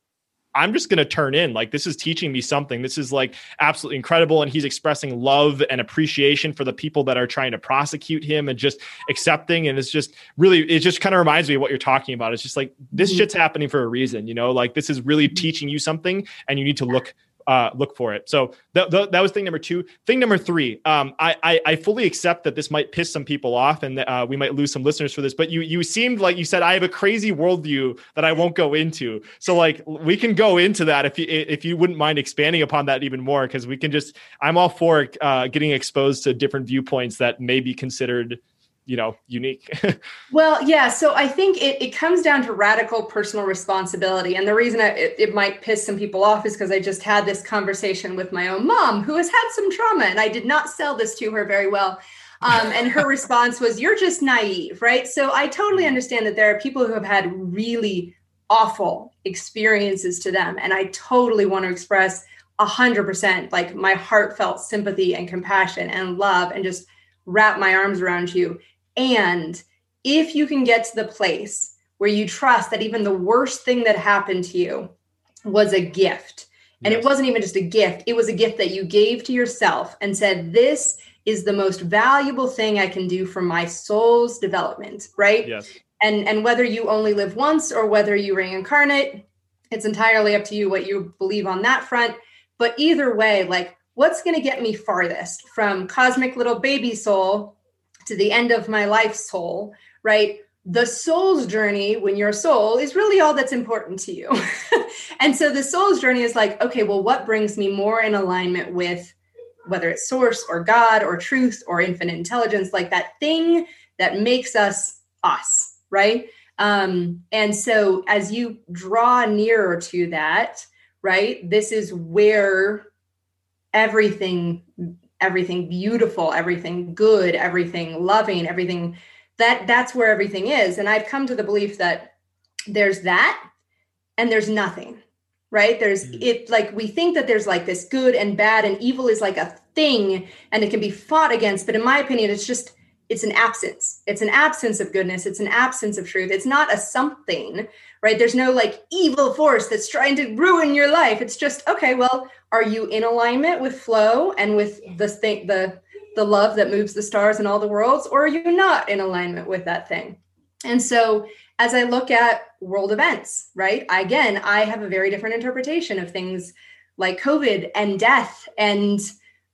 I'm just going to turn in. Like, this is teaching me something. This is like absolutely incredible. And he's expressing love and appreciation for the people that are trying to prosecute him and just accepting. And it's just really, it just kind of reminds me of what you're talking about. It's just like, this mm-hmm. shit's happening for a reason, you know, like this is really mm-hmm. teaching you something and you need to look uh, look for it. So that, that was thing number two. Thing number three, um, I, I, I fully accept that this might piss some people off and uh, we might lose some listeners for this. But you you seemed like you said I have a crazy worldview that I won't go into. So like we can go into that if you if you wouldn't mind expanding upon that even more because we can just I'm all for uh, getting exposed to different viewpoints that may be considered you know unique well yeah so i think it, it comes down to radical personal responsibility and the reason I, it, it might piss some people off is because i just had this conversation with my own mom who has had some trauma and i did not sell this to her very well um, and her response was you're just naive right so i totally mm-hmm. understand that there are people who have had really awful experiences to them and i totally want to express a hundred percent like my heartfelt sympathy and compassion and love and just wrap my arms around you and if you can get to the place where you trust that even the worst thing that happened to you was a gift, and yes. it wasn't even just a gift, it was a gift that you gave to yourself and said, This is the most valuable thing I can do for my soul's development, right? Yes. And and whether you only live once or whether you reincarnate, it's entirely up to you what you believe on that front. But either way, like what's going to get me farthest from cosmic little baby soul to the end of my life soul, right? The soul's journey, when you're a soul, is really all that's important to you. and so the soul's journey is like, okay, well, what brings me more in alignment with whether it's source or God or truth or infinite intelligence, like that thing that makes us us, right? Um, and so as you draw nearer to that, right, this is where everything everything beautiful, everything good, everything loving, everything that that's where everything is. And I've come to the belief that there's that and there's nothing. Right? There's mm. it like we think that there's like this good and bad and evil is like a thing and it can be fought against, but in my opinion it's just it's an absence. It's an absence of goodness. It's an absence of truth. It's not a something, right? There's no like evil force that's trying to ruin your life. It's just okay. Well, are you in alignment with flow and with the thing, the the love that moves the stars and all the worlds, or are you not in alignment with that thing? And so, as I look at world events, right? I, again, I have a very different interpretation of things like COVID and death and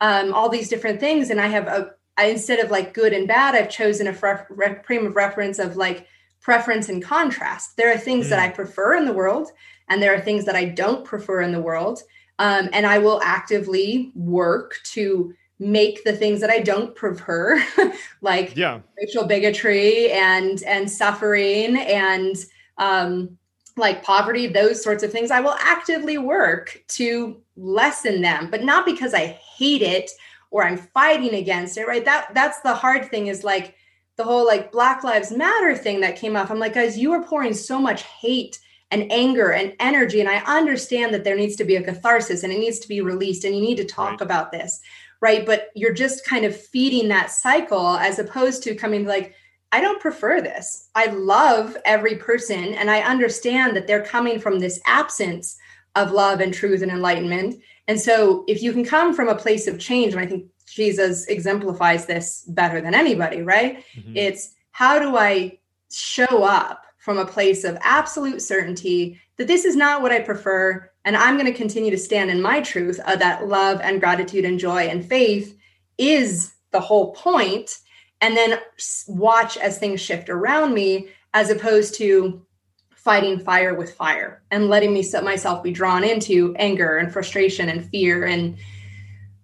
um, all these different things, and I have a I, instead of like good and bad, I've chosen a frame of reference of like preference and contrast. There are things mm. that I prefer in the world, and there are things that I don't prefer in the world. Um, and I will actively work to make the things that I don't prefer, like yeah. racial bigotry and and suffering and um, like poverty, those sorts of things. I will actively work to lessen them, but not because I hate it or I'm fighting against it. Right? That that's the hard thing. Is like the whole like Black Lives Matter thing that came up. I'm like, guys, you are pouring so much hate and anger and energy. And I understand that there needs to be a catharsis and it needs to be released and you need to talk right. about this. Right. But you're just kind of feeding that cycle as opposed to coming like, I don't prefer this. I love every person and I understand that they're coming from this absence of love and truth and enlightenment. And so if you can come from a place of change, and I think Jesus exemplifies this better than anybody, right? Mm-hmm. It's how do I show up from a place of absolute certainty that this is not what I prefer. And I'm going to continue to stand in my truth of that love and gratitude and joy and faith is the whole point. And then watch as things shift around me, as opposed to fighting fire with fire and letting me set myself be drawn into anger and frustration and fear and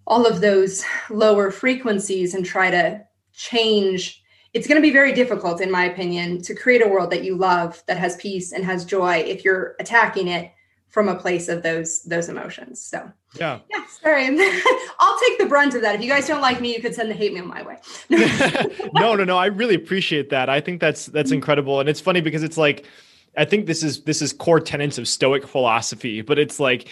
all of those lower frequencies and try to change it's going to be very difficult in my opinion to create a world that you love that has peace and has joy if you're attacking it from a place of those those emotions. So yeah. yeah sorry. I'll take the brunt of that. If you guys don't like me you could send the hate mail my way. No no no i really appreciate that. I think that's that's incredible. And it's funny because it's like i think this is this is core tenets of stoic philosophy but it's like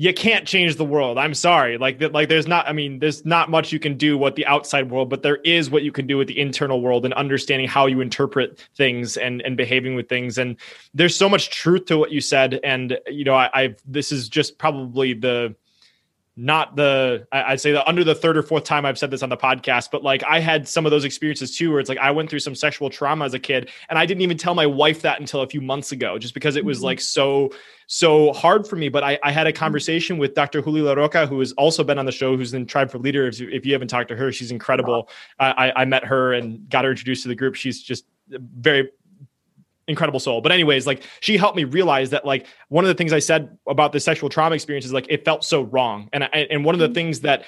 you can't change the world. I'm sorry. Like that, like there's not I mean there's not much you can do with the outside world, but there is what you can do with the internal world and understanding how you interpret things and and behaving with things and there's so much truth to what you said and you know I, I've this is just probably the not the I'd say the under the third or fourth time I've said this on the podcast, but like I had some of those experiences too, where it's like I went through some sexual trauma as a kid, and I didn't even tell my wife that until a few months ago, just because it was mm-hmm. like so so hard for me. But I, I had a mm-hmm. conversation with Dr. Juli LaRocca, who has also been on the show, who's in Tribe for Leaders. If you haven't talked to her, she's incredible. Wow. I, I met her and got her introduced to the group. She's just very incredible soul. But anyways, like she helped me realize that like one of the things I said about the sexual trauma experience is like it felt so wrong. And I, and one of the mm-hmm. things that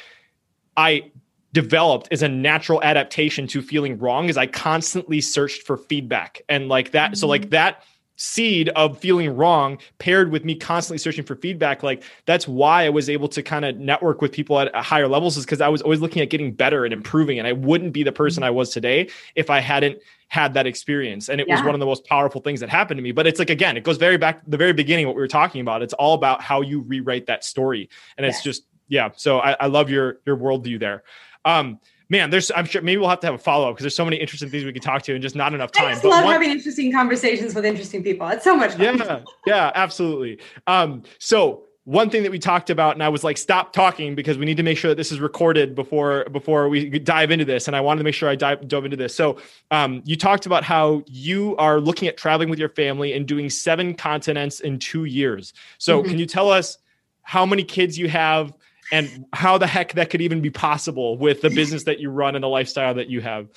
I developed as a natural adaptation to feeling wrong is I constantly searched for feedback and like that. Mm-hmm. So like mm-hmm. that seed of feeling wrong paired with me constantly searching for feedback like that's why i was able to kind of network with people at higher levels is because i was always looking at getting better and improving and i wouldn't be the person mm-hmm. i was today if i hadn't had that experience and it yeah. was one of the most powerful things that happened to me but it's like again it goes very back to the very beginning what we were talking about it's all about how you rewrite that story and it's just yeah so I, I love your your worldview there um man, there's I'm sure maybe we'll have to have a follow up because there's so many interesting things we could talk to and just not enough time. I just but love one, having interesting conversations with interesting people. It's so much fun. Yeah, yeah, absolutely. Um, so one thing that we talked about and i was like stop talking because we need to make sure that this is recorded before before we dive into this. And i wanted to make sure i dive, dove into this. So um, you talked about how you are looking at traveling with your family and doing seven continents in two years. So mm-hmm. can you tell us how many kids you have and how the heck that could even be possible with the business that you run and the lifestyle that you have?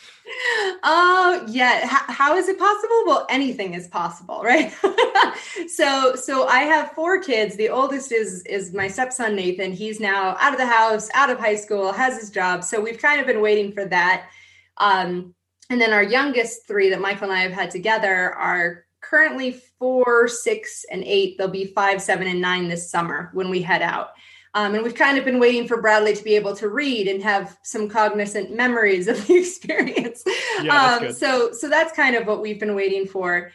Oh uh, yeah. H- how is it possible? Well anything is possible right? So so i have four kids. The oldest is is my stepson nathan. He's now out of the house out of high school has his job. So we've kind of been waiting for that. Um and then our youngest three that michael and i have had together are currently four six and eight. They'll be five seven and nine this summer when we head out um, and we've kind of been waiting for Bradley to be able to read and have some cognizant memories of the experience. Yeah, um, so, so that's kind of what we've been waiting for.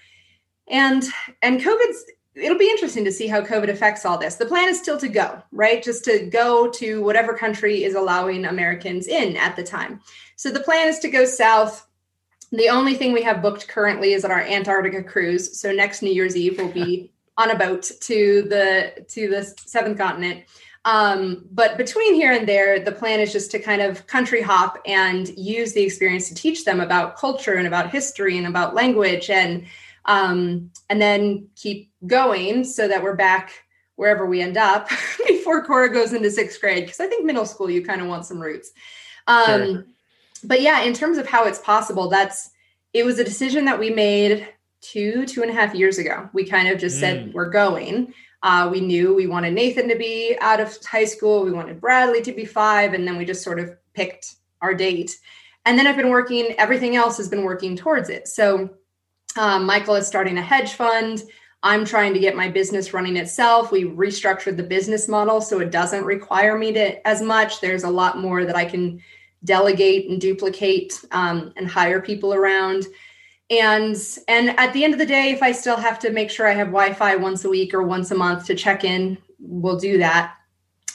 And and COVID's it'll be interesting to see how COVID affects all this. The plan is still to go, right? Just to go to whatever country is allowing Americans in at the time. So the plan is to go south. The only thing we have booked currently is our Antarctica cruise. So next New Year's Eve we'll be on a boat to the to the seventh continent. Um, but between here and there, the plan is just to kind of country hop and use the experience to teach them about culture and about history and about language and um, and then keep going so that we're back wherever we end up before Cora goes into sixth grade. Because I think middle school you kind of want some roots. Um, sure. But yeah, in terms of how it's possible, that's it was a decision that we made two two and a half years ago. We kind of just mm. said we're going. Uh, we knew we wanted Nathan to be out of high school. We wanted Bradley to be five. And then we just sort of picked our date. And then I've been working, everything else has been working towards it. So um, Michael is starting a hedge fund. I'm trying to get my business running itself. We restructured the business model so it doesn't require me to as much. There's a lot more that I can delegate and duplicate um, and hire people around and and at the end of the day if i still have to make sure i have wi-fi once a week or once a month to check in we'll do that.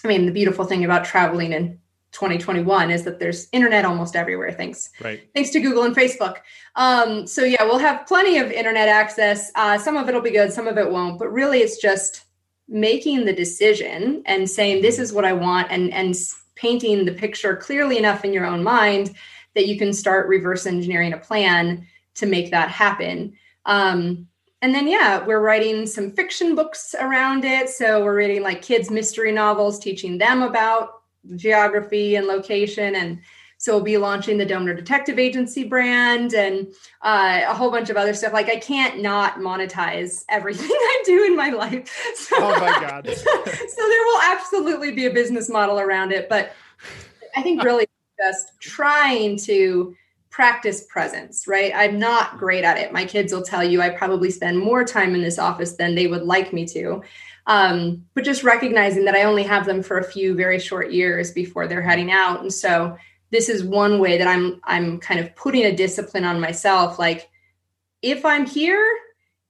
I mean the beautiful thing about traveling in 2021 is that there's internet almost everywhere thanks right. thanks to google and facebook. Um, so yeah we'll have plenty of internet access. Uh, some of it will be good some of it won't but really it's just making the decision and saying this is what i want and and painting the picture clearly enough in your own mind that you can start reverse engineering a plan to make that happen. Um, and then yeah we're writing some fiction books around it. So we're reading like kids mystery novels teaching them about geography and location. And so we'll be launching the Doemner detective agency brand and uh, a whole bunch of other stuff. Like i can't not monetize everything i do in my life. So, oh my god. so there will absolutely be a business model around it. But i think really just trying to practice presence, right? I'm not great at it. My kids will tell you I probably spend more time in this office than they would like me to. Um, but just recognizing that I only have them for a few very short years before they're heading out. And so this is one way that I'm I'm kind of putting a discipline on myself. Like if I'm here,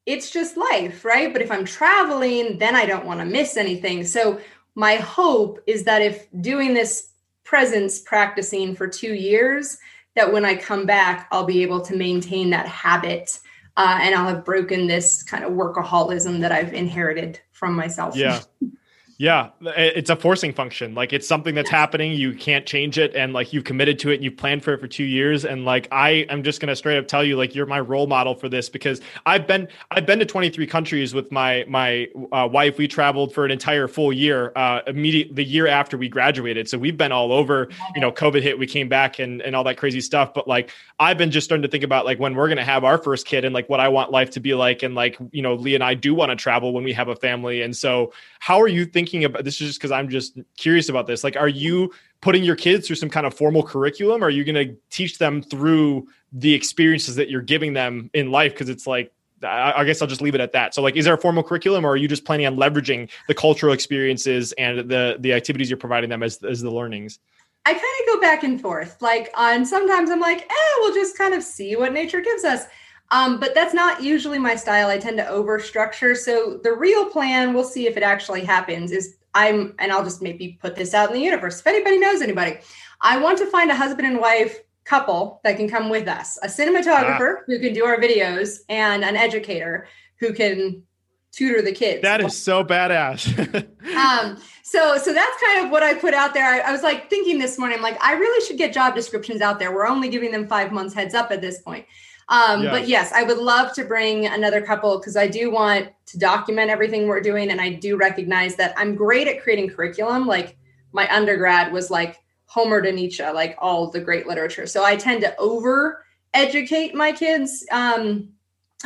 it's just life, right? But if I'm traveling, then I don't want to miss anything. So my hope is that if doing this presence practicing for two years, that when I come back, I'll be able to maintain that habit uh, and I'll have broken this kind of workaholism that I've inherited from myself. Yeah. Yeah, it's a forcing function. Like it's something that's happening, you can't change it, and like you've committed to it, and you've planned for it for two years. And like I am just gonna straight up tell you, like you're my role model for this because I've been I've been to 23 countries with my my uh, wife. We traveled for an entire full year, uh, immediate the year after we graduated. So we've been all over. You know, COVID hit, we came back, and and all that crazy stuff. But like I've been just starting to think about like when we're gonna have our first kid and like what I want life to be like, and like you know, Lee and I do want to travel when we have a family, and so how are you thinking about this? Is just because I'm just curious about this. Like, are you putting your kids through some kind of formal curriculum? Or are you going to teach them through the experiences that you're giving them in life? Because it's like, I guess I'll just leave it at that. So, like, is there a formal curriculum, or are you just planning on leveraging the cultural experiences and the the activities you're providing them as as the learnings? I kind of go back and forth. Like, on sometimes I'm like, eh, we'll just kind of see what nature gives us. Um, but that's not usually my style. I tend to over structure. So the real plan, we'll see if it actually happens, is I'm, and I'll just maybe put this out in the universe. If anybody knows anybody, I want to find a husband and wife couple that can come with us a cinematographer ah. who can do our videos and an educator who can tutor the kids. That is so badass. um, so so that's kind of what I put out there. I, I, was like thinking this morning, I'm like, I really should get job descriptions out there. We're only giving them five months heads up at this point. Um, yes. But yes, I would love to bring another couple because I do want to document everything we're doing. And I do recognize that I'm great at creating curriculum. Like my undergrad was like Homer to Nietzsche, like all the great literature. So I tend to over educate my kids um,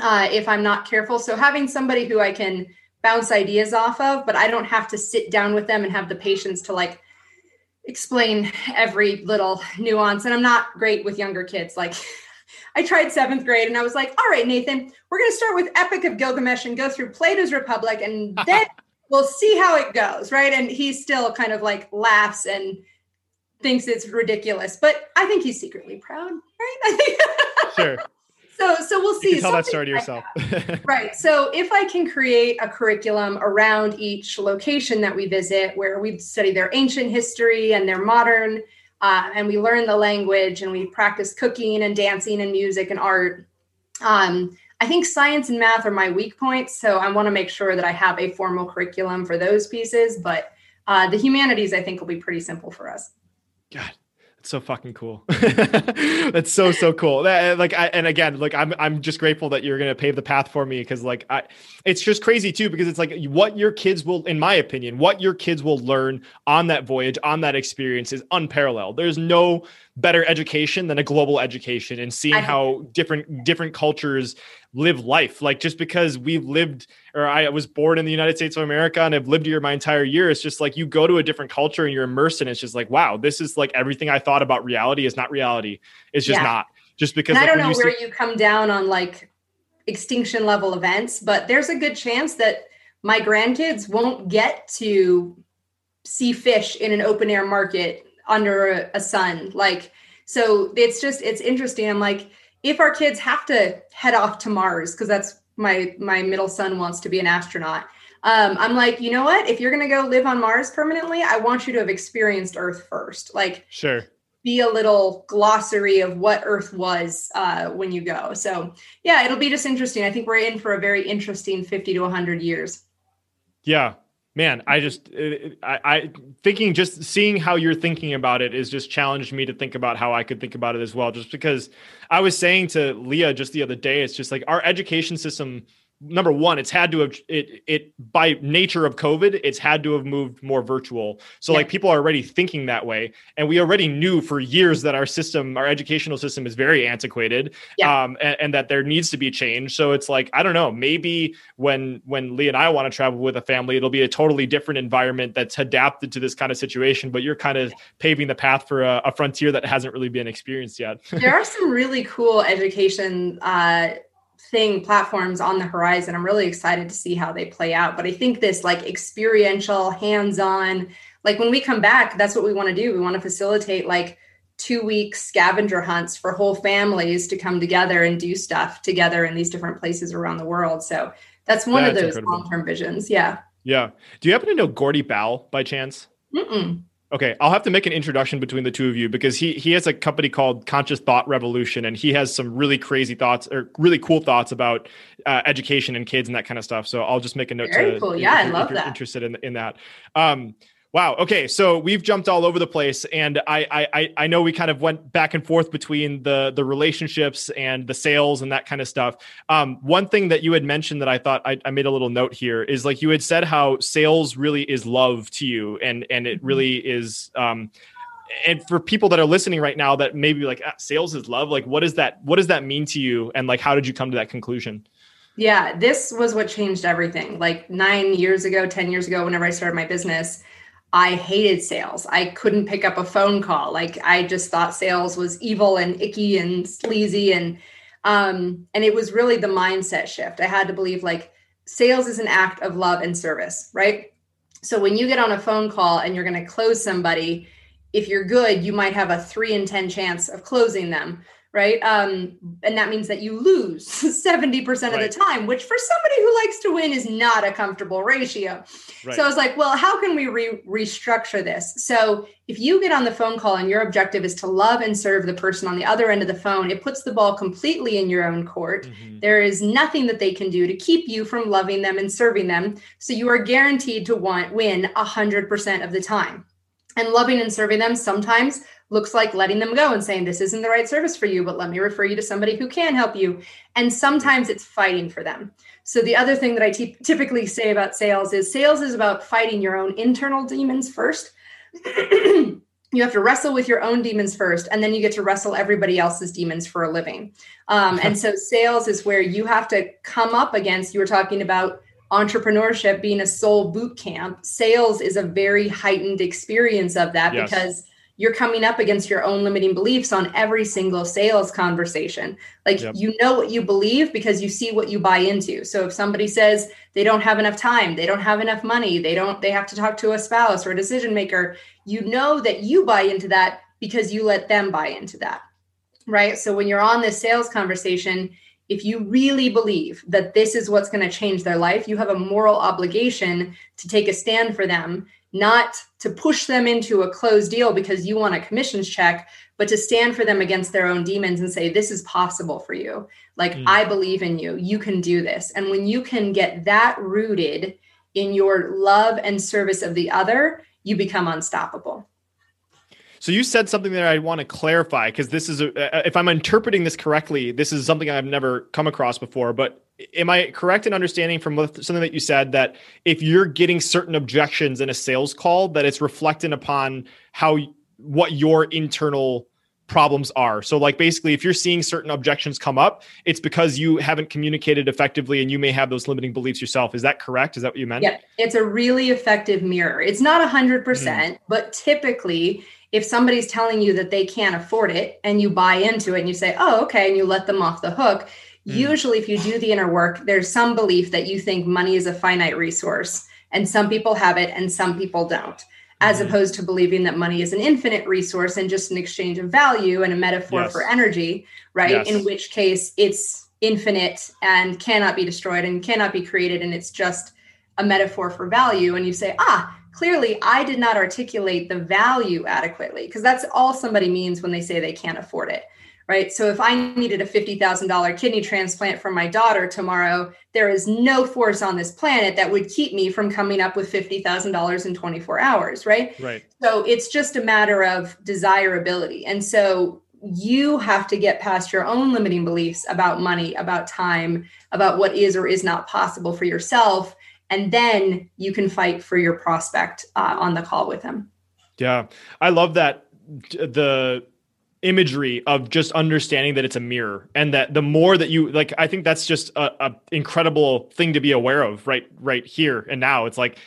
uh, if I'm not careful. So having somebody who I can bounce ideas off of, but I don't have to sit down with them and have the patience to like explain every little nuance. And I'm not great with younger kids. Like I tried seventh grade and I was like, all right, Nathan, we're going to start with Epic of Gilgamesh and go through Plato's Republic and then we'll see how it goes. Right. And he still kind of like laughs and thinks it's ridiculous, but I think he's secretly proud. Right. I think. sure. So, so we'll see. You tell that story to yourself. right. So, if I can create a curriculum around each location that we visit, where we study their ancient history and their modern uh, and we learn the language and we practice cooking and dancing and music and art. Um, I think science and math are my weak points, so I want to make sure that I have a formal curriculum for those pieces. But uh, the humanities, I think, will be pretty simple for us. God, it's so fucking cool. That's so so cool. That, eh, like I and again, like I'm I'm just grateful that you're gonna pave the path for me because like I it's just crazy too because it's like what your kids will, in my opinion, what your kids will learn on that voyage, on that experience is unparalleled. There's no better education than a global education and seeing how different different cultures live life. Like just because we've lived or I was born in the United States of America and I've lived here my entire year, it's just like you go to a different culture and you're immersed in it. It's just like, wow, this is like everything I thought about reality is not reality. It's just yeah. not. Just because like, I don't know you where see- you come down on like extinction level events, but there's a good chance that my grandkids won't get to see fish in an open air market under a sun. Like, so it's just, it's interesting. I'm like, if our kids have to head off to Mars, because that's my my middle son wants to be an astronaut. Um, I'm like, you know what? If you're going to go live on Mars permanently, I want you to have experienced Earth first. Like, sure. Be a little glossary of what Earth was uh, when you go. So, yeah, it'll be just interesting. I think we're in for a very interesting 50 to 100 years. Yeah, man i just uh, I, I thinking just seeing how you're thinking about it is just challenged me to think about how i could think about it as well. Just because i was saying to leah just the other day it's just like our education system number one, it's had to have it it by nature of COVID, it's had to have moved more virtual. So yeah. like people are already thinking that way, and we already knew for years that our system, our educational system, is very antiquated, yeah. um, and, and, that there needs to be change. So it's like I don't know, maybe when when Lee and I want to travel with a family, it'll be a totally different environment that's adapted to this kind of situation. But you're kind of paving the path for a, a frontier that hasn't really been experienced yet. there are some really cool education. Uh, thing platforms on the horizon. I'm really excited to see how they play out. But I think this like experiential, hands-on, like when we come back, that's what we want to do. We want to facilitate like two week scavenger hunts for whole families to come together and do stuff together in these different places around the world. So that's one that's of those long-term visions. Yeah. Yeah. Do you happen to know Gordy Bal by chance? Mm-mm. Okay, I'll have to make an introduction between the two of you because he he has a company called Conscious Thought Revolution, and he has some really crazy thoughts or really cool thoughts about uh, education and kids and that kind of stuff. So I'll just make a note. Very to, cool. Yeah, if, I love if that. Interested in in that. Um, Wow. Okay. So we've jumped all over the place, and I, I I know we kind of went back and forth between the the relationships and the sales and that kind of stuff. Um, one thing that you had mentioned that I thought I, I, made a little note here is like you had said how sales really is love to you, and and it mm-hmm. really is. Um, and for people that are listening right now, that maybe like ah, sales is love. Like, what does that what does that mean to you, and like how did you come to that conclusion? Yeah, this was what changed everything. Like nine years ago, ten years ago, whenever I started my business I hated sales. I couldn't pick up a phone call. Like I just thought sales was evil and icky and sleazy and um and it was really the mindset shift. I had to believe like sales is an act of love and service, right? So when you get on a phone call and you're going to close somebody, if you're good, you might have a 3 in 10 chance of closing them right? Um, and that means that you lose 70% right. of the time, which for somebody who likes to win is not a comfortable ratio. Right. So I was like, well, how can we re- restructure this? So if you get on the phone call and your objective is to love and serve the person on the other end of the phone, it puts the ball completely in your own court. Mm-hmm. There is nothing that they can do to keep you from loving them and serving them. So you are guaranteed to want win 100% of the time. And loving and serving them sometimes looks like letting them go and saying, This isn't the right service for you, but let me refer you to somebody who can help you. And sometimes it's fighting for them. So, the other thing that I t- typically say about sales is sales is about fighting your own internal demons first. you have to wrestle with your own demons first, and then you get to wrestle everybody else's demons for a living. Um, and so, sales is where you have to come up against, you were talking about entrepreneurship being a soul boot camp. Sales is a very heightened experience of that yes. because you're coming up against your own limiting beliefs on every single sales conversation. Like yep. you know what you believe because you see what you buy into. So if somebody says they don't have enough time, they don't have enough money, they don't they have to talk to a spouse or a decision maker, you know that you buy into that because you let them buy into that. Right? So when you're on this sales conversation, if you really believe that this is what's going to change their life, you have a moral obligation to take a stand for them not to push them into a closed deal because you want a commissions check, but to stand for them against their own demons and say, This is possible for you. Like, mm. I believe in you. You can do this. And when you can get that rooted in your love and service of the other, you become unstoppable. So you said something that I want to clarify because this is, a, if I'm interpreting this correctly, this is something I've never come across before. But am I correct in understanding from something that you said that if you're getting certain objections in a sales call, that it's reflecting upon how what your internal problems are. So like basically if you're seeing certain objections come up, it's because you haven't communicated effectively and you may have those limiting beliefs yourself. Is that correct? Is that what you meant? Yeah, it's a really effective mirror. It's not 100%, mm-hmm. but typically if somebody's telling you that they can't afford it and you buy into it and you say, "Oh, okay," and you let them off the hook, Mm. Usually, if you do the inner work, there's some belief that you think money is a finite resource, and some people have it and some people don't, as mm. opposed to believing that money is an infinite resource and just an exchange of value and a metaphor yes. for energy, right? Yes. In which case, it's infinite and cannot be destroyed and cannot be created, and it's just a metaphor for value and you say, ah, clearly I did not articulate the value adequately, because that's all somebody means when they say they can't afford it right? So if I needed a $50,000 kidney transplant for my daughter tomorrow, there is no force on this planet that would keep me from coming up with $50,000 in 24 hours, right? Right. So it's just a matter of desirability. And so you have to get past your own limiting beliefs about money, about time, about what is or is not possible for yourself. And then you can fight for your prospect uh, on the call with him. Yeah. I love that the imagery of just understanding that it's a mirror and that the more that you like i think that's just a, a incredible thing to be aware of right right here and now. It's like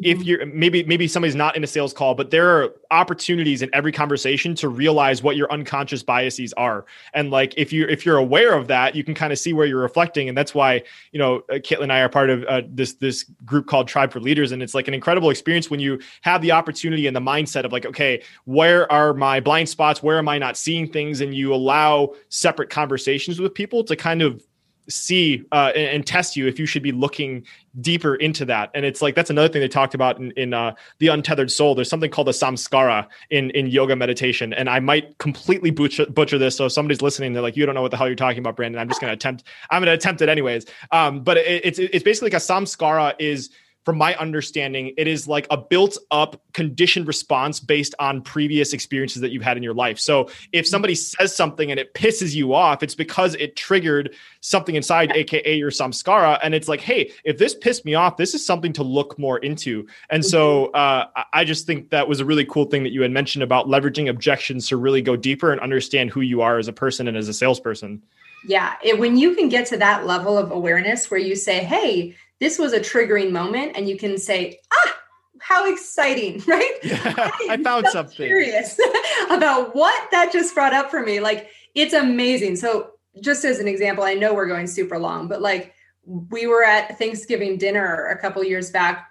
if mm-hmm. you're maybe maybe somebody's not in a sales call but there are opportunities in every conversation to realize what your unconscious biases are. And like if you if you're aware of that you can kind of see where you're reflecting. And that's why you know uh, Caitlin and I are part of uh, this this group called Tribe for Leaders. And it's like an incredible experience when you have the opportunity and the mindset of like okay where are my blind spots? Where am I not seeing things? And you allow separate conversations with people to kind of see uh, and, and, test you if you should be looking deeper into that. And it's like that's another thing they talked about in, in uh, the untethered soul. There's something called the samskara in in yoga meditation, and I might completely butcher, butcher this. So if somebody's listening, they're like, "You don't know what the hell you're talking about, Brandon." I'm just going to attempt. I'm going to attempt it anyways. Um, but it, it's it's basically like a samskara is from my understanding, it is like a built up conditioned response based on previous experiences that you've had in your life. So if somebody says something and it pisses you off, it's because it triggered something inside, AKA your samskara. And it's like, hey, if this pissed me off, this is something to look more into. And so mm-hmm. uh, I just think that was a really cool thing that you had mentioned about leveraging objections to really go deeper and understand who you are as a person and as a salesperson. Yeah. It, when you can get to that level of awareness where you say, hey, this was a triggering moment and you can say ah how exciting right? Yeah, i found so something. curious about what that just brought up for me. Like it's amazing. So just as an example i know we're going super long but like we were at thanksgiving dinner a couple years back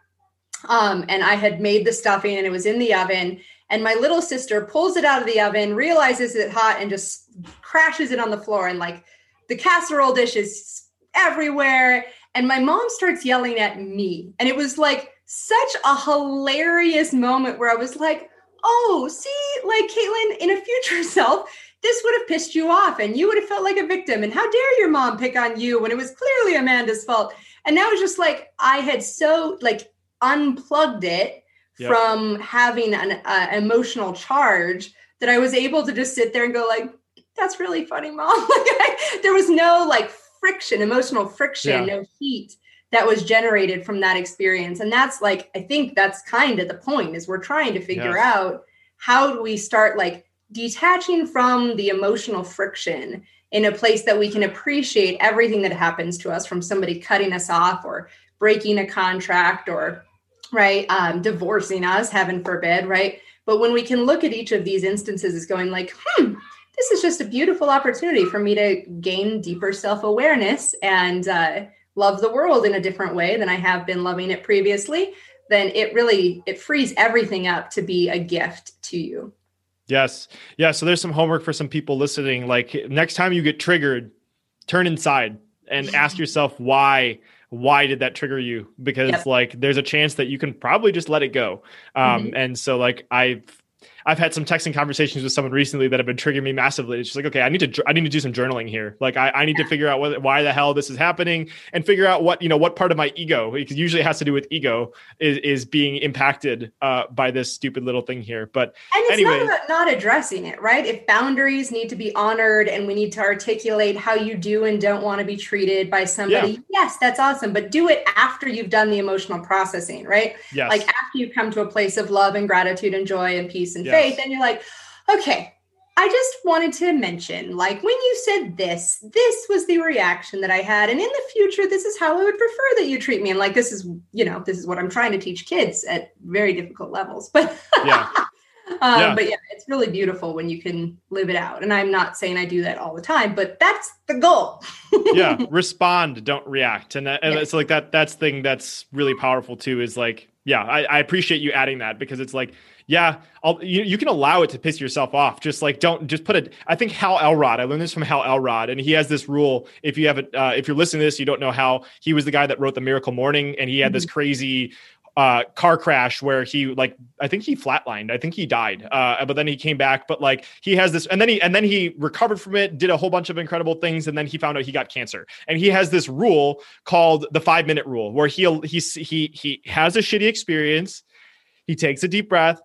um, and i had made the stuffing and it was in the oven and my little sister pulls it out of the oven realizes it's hot and just crashes it on the floor and like the casserole dish is everywhere and my mom starts yelling at me. And it was like such a hilarious moment where I was like, oh, see, like Caitlin, in a future self, this would have pissed you off and you would have felt like a victim. And how dare your mom pick on you when it was clearly Amanda's fault? And now it's just like I had so like unplugged it yep. from having an uh, emotional charge that I was able to just sit there and go like, that's really funny, mom. like I, there was no like friction, emotional friction, yeah. no heat that was generated from that experience. And that's like, I think that's kind of the point is we're trying to figure yes. out how do we start like detaching from the emotional friction in a place that we can appreciate everything that happens to us from somebody cutting us off or breaking a contract or right um, divorcing us heaven forbid right but when we can look at each of these instances as going like hmm this is just a beautiful opportunity for me to gain deeper self awareness and uh, love the world in a different way than I have been loving it previously. Then it really it frees everything up to be a gift to you. Yes. Yeah. So there's some homework for some people listening. Like next time you get triggered, turn inside and ask yourself why why did that trigger you because yep. like there's a chance that you can probably just let it go um mm-hmm. and so like i've I've had some texting conversations with someone recently that have been triggering me massively. It's just like, okay, I need to, I need to do some journaling here. Like, I, I need to figure out what, why the hell this is happening and figure out what, you know, what part of my ego, because usually it has to do with ego, is, is being impacted uh, by this stupid little thing here. But and it's anyway, not not addressing it, right? If boundaries need to be honored and we need to articulate how you do and don't want to be treated by somebody, yeah. yes, that's awesome. But do it after you've done the emotional processing, right? Yes. Like after you come to a place of love and gratitude and joy and peace and. Faith, and you're like, okay, I just wanted to mention, like, when you said this, this was the reaction that I had. And in the future, this is how I would prefer that you treat me. And like, this is, you know, this is what I'm trying to teach kids at very difficult levels. But yeah. um, yeah. But yeah, it's really beautiful when you can live it out. And I'm not saying I do that all the time, but that's the goal. yeah. Respond, don't react. And, that, and yes. it's like that, that's thing that's really powerful too, is like, yeah, I, I appreciate you adding that because it's like, Yeah, I'll, you, you can allow it to piss yourself off. Just like don't just put it. I think Hal Elrod. I learned this from Hal Elrod, and he has this rule. If you have it, uh, if you're listening to this, you don't know how he was the guy that wrote the Miracle Morning, and he had mm-hmm. this crazy uh, car crash where he like I think he flatlined. I think he died. Uh, but then he came back. But like he has this, and then he and then he recovered from it, did a whole bunch of incredible things, and then he found out he got cancer. And he has this rule called the five minute rule, where he'll he he he has a shitty experience, he takes a deep breath.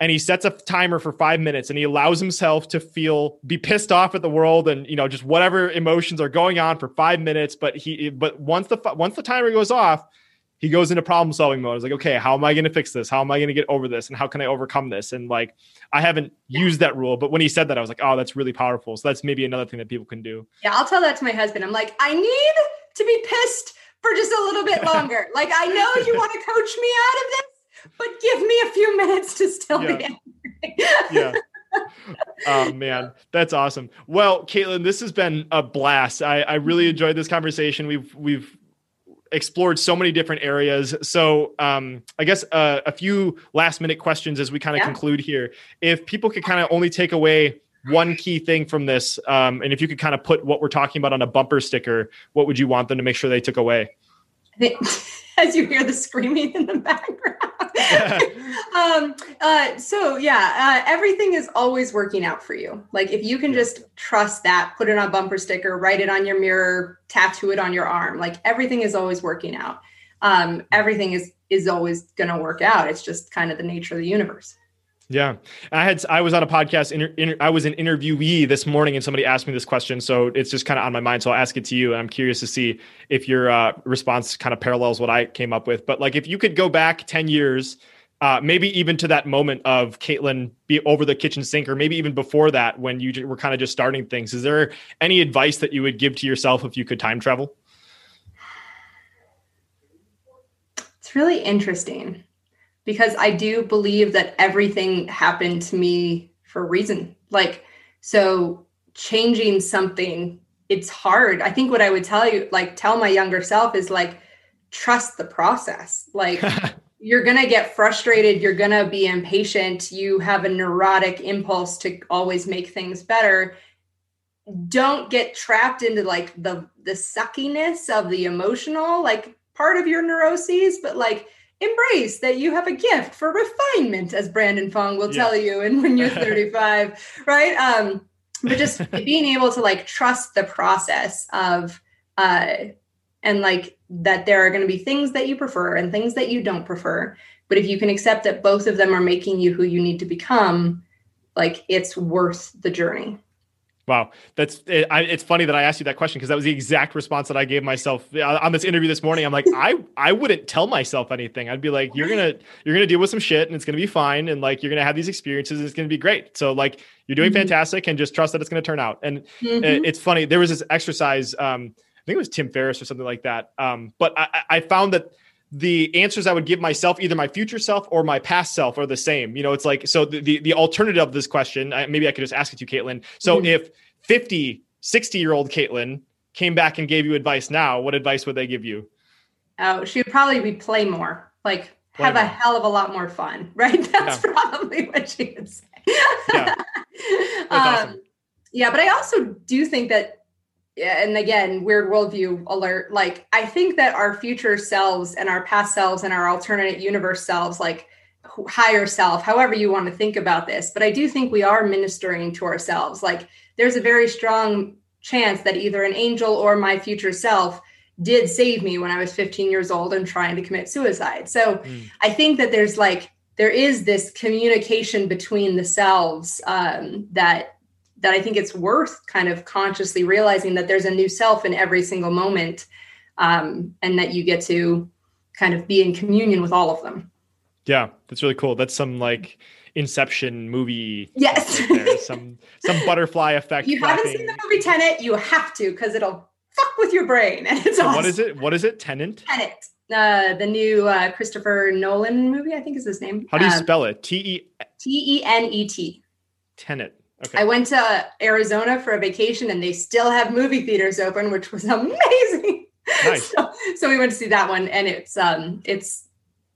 And he sets a timer for five minutes, and he allows himself to feel, be pissed off at the world, and you know just whatever emotions are going on for five minutes. But he, but once the once the timer goes off, he goes into problem solving mode. It's like, okay, how am I going to fix this? How am I going to get over this? And how can I overcome this? And like, I haven't used that rule, but when he said that, I was like, oh, that's really powerful. So that's maybe another thing that people can do. Yeah, I'll tell that to my husband. I'm like, I need to be pissed for just a little bit longer. like, I know you want to coach me out of this, but give me a few minutes to still yeah. be angry. yeah. oh man, that's awesome. Well, Caitlin, this has been a blast. I, I really mm-hmm. enjoyed this conversation. We've we've explored so many different areas. So, um, I guess uh, a few last minute questions as we kind of yeah. conclude here. If people could kind of only take away one key thing from this, um, and if you could kind of put what we're talking about on a bumper sticker, what would you want them to make sure they took away? As you hear the screaming in the background. um, uh, so yeah, uh, everything is always working out for you. Like if you can just trust that, put it on a bumper sticker, write it on your mirror, tattoo it on your arm. Like everything is always working out. Um, everything is is always going to work out. It's just kind of the nature of the universe. Yeah, I had I was on a podcast. Inter, inter, I was an interviewee this morning, and somebody asked me this question, so it's just kind of on my mind. So I'll ask it to you, and I'm curious to see if your uh, response kind of parallels what I came up with. But like, if you could go back ten years, uh, maybe even to that moment of Caitlin be over the kitchen sink, or maybe even before that when you were kind of just starting things, is there any advice that you would give to yourself if you could time travel? It's really interesting because I do believe that everything happened to me for a reason. Like, so changing something, it's hard. I think what I would tell you, like, tell my younger self is like, trust the process. Like, you're going to get frustrated. You're going to be impatient. You have a neurotic impulse to always make things better. Don't get trapped into like the the suckiness of the emotional like part of your neuroses, but like embrace that you have a gift for refinement, as Brandon Fong will tell you, and when you're 35, right? Um, but just being able to like trust the process of uh and like that there are going to be things that you prefer and things that you don't prefer. But if you can accept that both of them are making you who you need to become, like it's worth the journey. Wow, that's it, I, it's funny that I asked you that question because that was the exact response that I gave myself uh, on this interview this morning. I'm like, I I wouldn't tell myself anything. I'd be like, you're gonna you're gonna deal with some shit and it's gonna be fine, and like you're gonna have these experiences and it's gonna be great. So like you're doing mm-hmm. fantastic, and just trust that it's gonna turn out. And mm-hmm. it's funny. There was this exercise. Um, I think it was Tim Ferriss or something like that. Um, but I, I found that the answers I would give myself, either my future self or my past self, are the same. You know, it's like so the the, the alternative of this question. maybe I could just ask it to you, Caitlin. So mm-hmm. if 50, 60 year old Caitlin came back and gave you advice now, what advice would they give you? Oh, she would probably be play more, like play have more. a hell of a lot more fun, right? That's yeah. probably what she would say. yeah. um, awesome. yeah, but I also do think that and again, weird worldview alert. Like, I think that our future selves and our past selves and our alternate universe selves, like higher self, however you want to think about this, but I do think we are ministering to ourselves. Like, there's a very strong chance that either an angel or my future self did save me when I was 15 years old and trying to commit suicide. So mm. I think that there's like, there is this communication between the selves um, that that I think it's worth kind of consciously realizing that there's a new self in every single moment um, and that you get to kind of be in communion with all of them. Yeah, that's really cool. That's some like Inception movie. Yes. Right some some butterfly effect. You haven't seen the movie Tenet, you have to because it'll fuck with your brain. And it's awesome. What is it? What is it? Tenet? Tenet. Uh, the new uh, Christopher Nolan movie, I think is his name. How do you um, spell it? T E T E N E T. Tenet. Okay. I went to Arizona for a vacation and they still have movie theaters open, which was amazing. Nice. so, so we went to see that one and it's um it's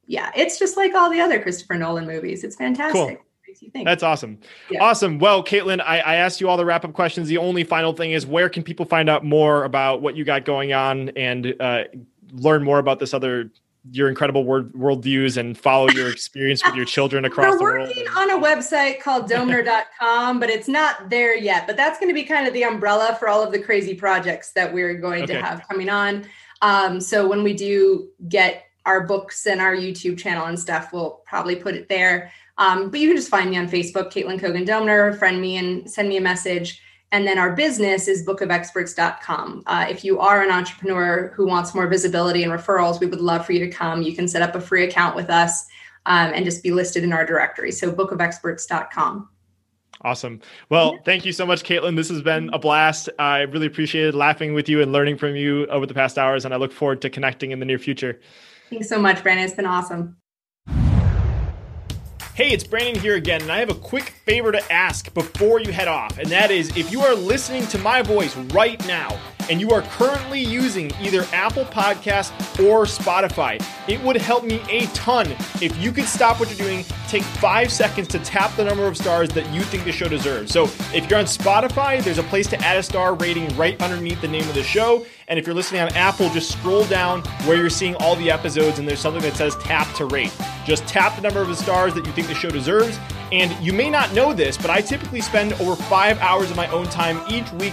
yeah, it's just like all the other Christopher Nolan movies. It's fantastic. Cool. That's awesome. Yeah. Awesome. Well, Caitlin, I, I, asked you all the wrap up questions. The only final thing is where can people find out more about what you got going on and uh, learn more about this other your incredible world worldviews and follow your experience with your children across the We're working on a website called doemner.com, but it's not there yet. But that's going to be kind of the umbrella for all of the crazy projects that we're going okay. to have coming on. Um, so when we do get our books and our YouTube channel and stuff, we'll probably put it there. Um, but you can just find me on Facebook, Caitlin Cogan Doemner, friend me and send me a message. And then our business is bookofexperts.com. Uh, if you are an entrepreneur who wants more visibility and referrals, we would love for you to come. You can set up a free account with us um, and just be listed in our directory. So bookofexperts.com. Awesome. Well, thank you so much, Caitlin. This has been a blast. I really appreciated laughing with you and learning from you over the past hours, and I look forward to connecting in the near future. Thanks so much, Brandon. It's been awesome. Hey, it's Brandon here again, and I have a quick favor to ask before you head off, and that is if you are listening to my voice right now and you are currently using either Apple Podcast or Spotify, it would help me a ton if you could stop what you're doing, take five seconds to tap the number of stars that you think the show deserves. So if you're on Spotify, there's a place to add a star rating right underneath the name of the show. And if you're listening on Apple, just scroll down where you're seeing all the episodes and there's something that says tap to rate. Just tap the number of the stars that you think the show deserves. And you may not know this, but I typically spend over five hours of my own time each week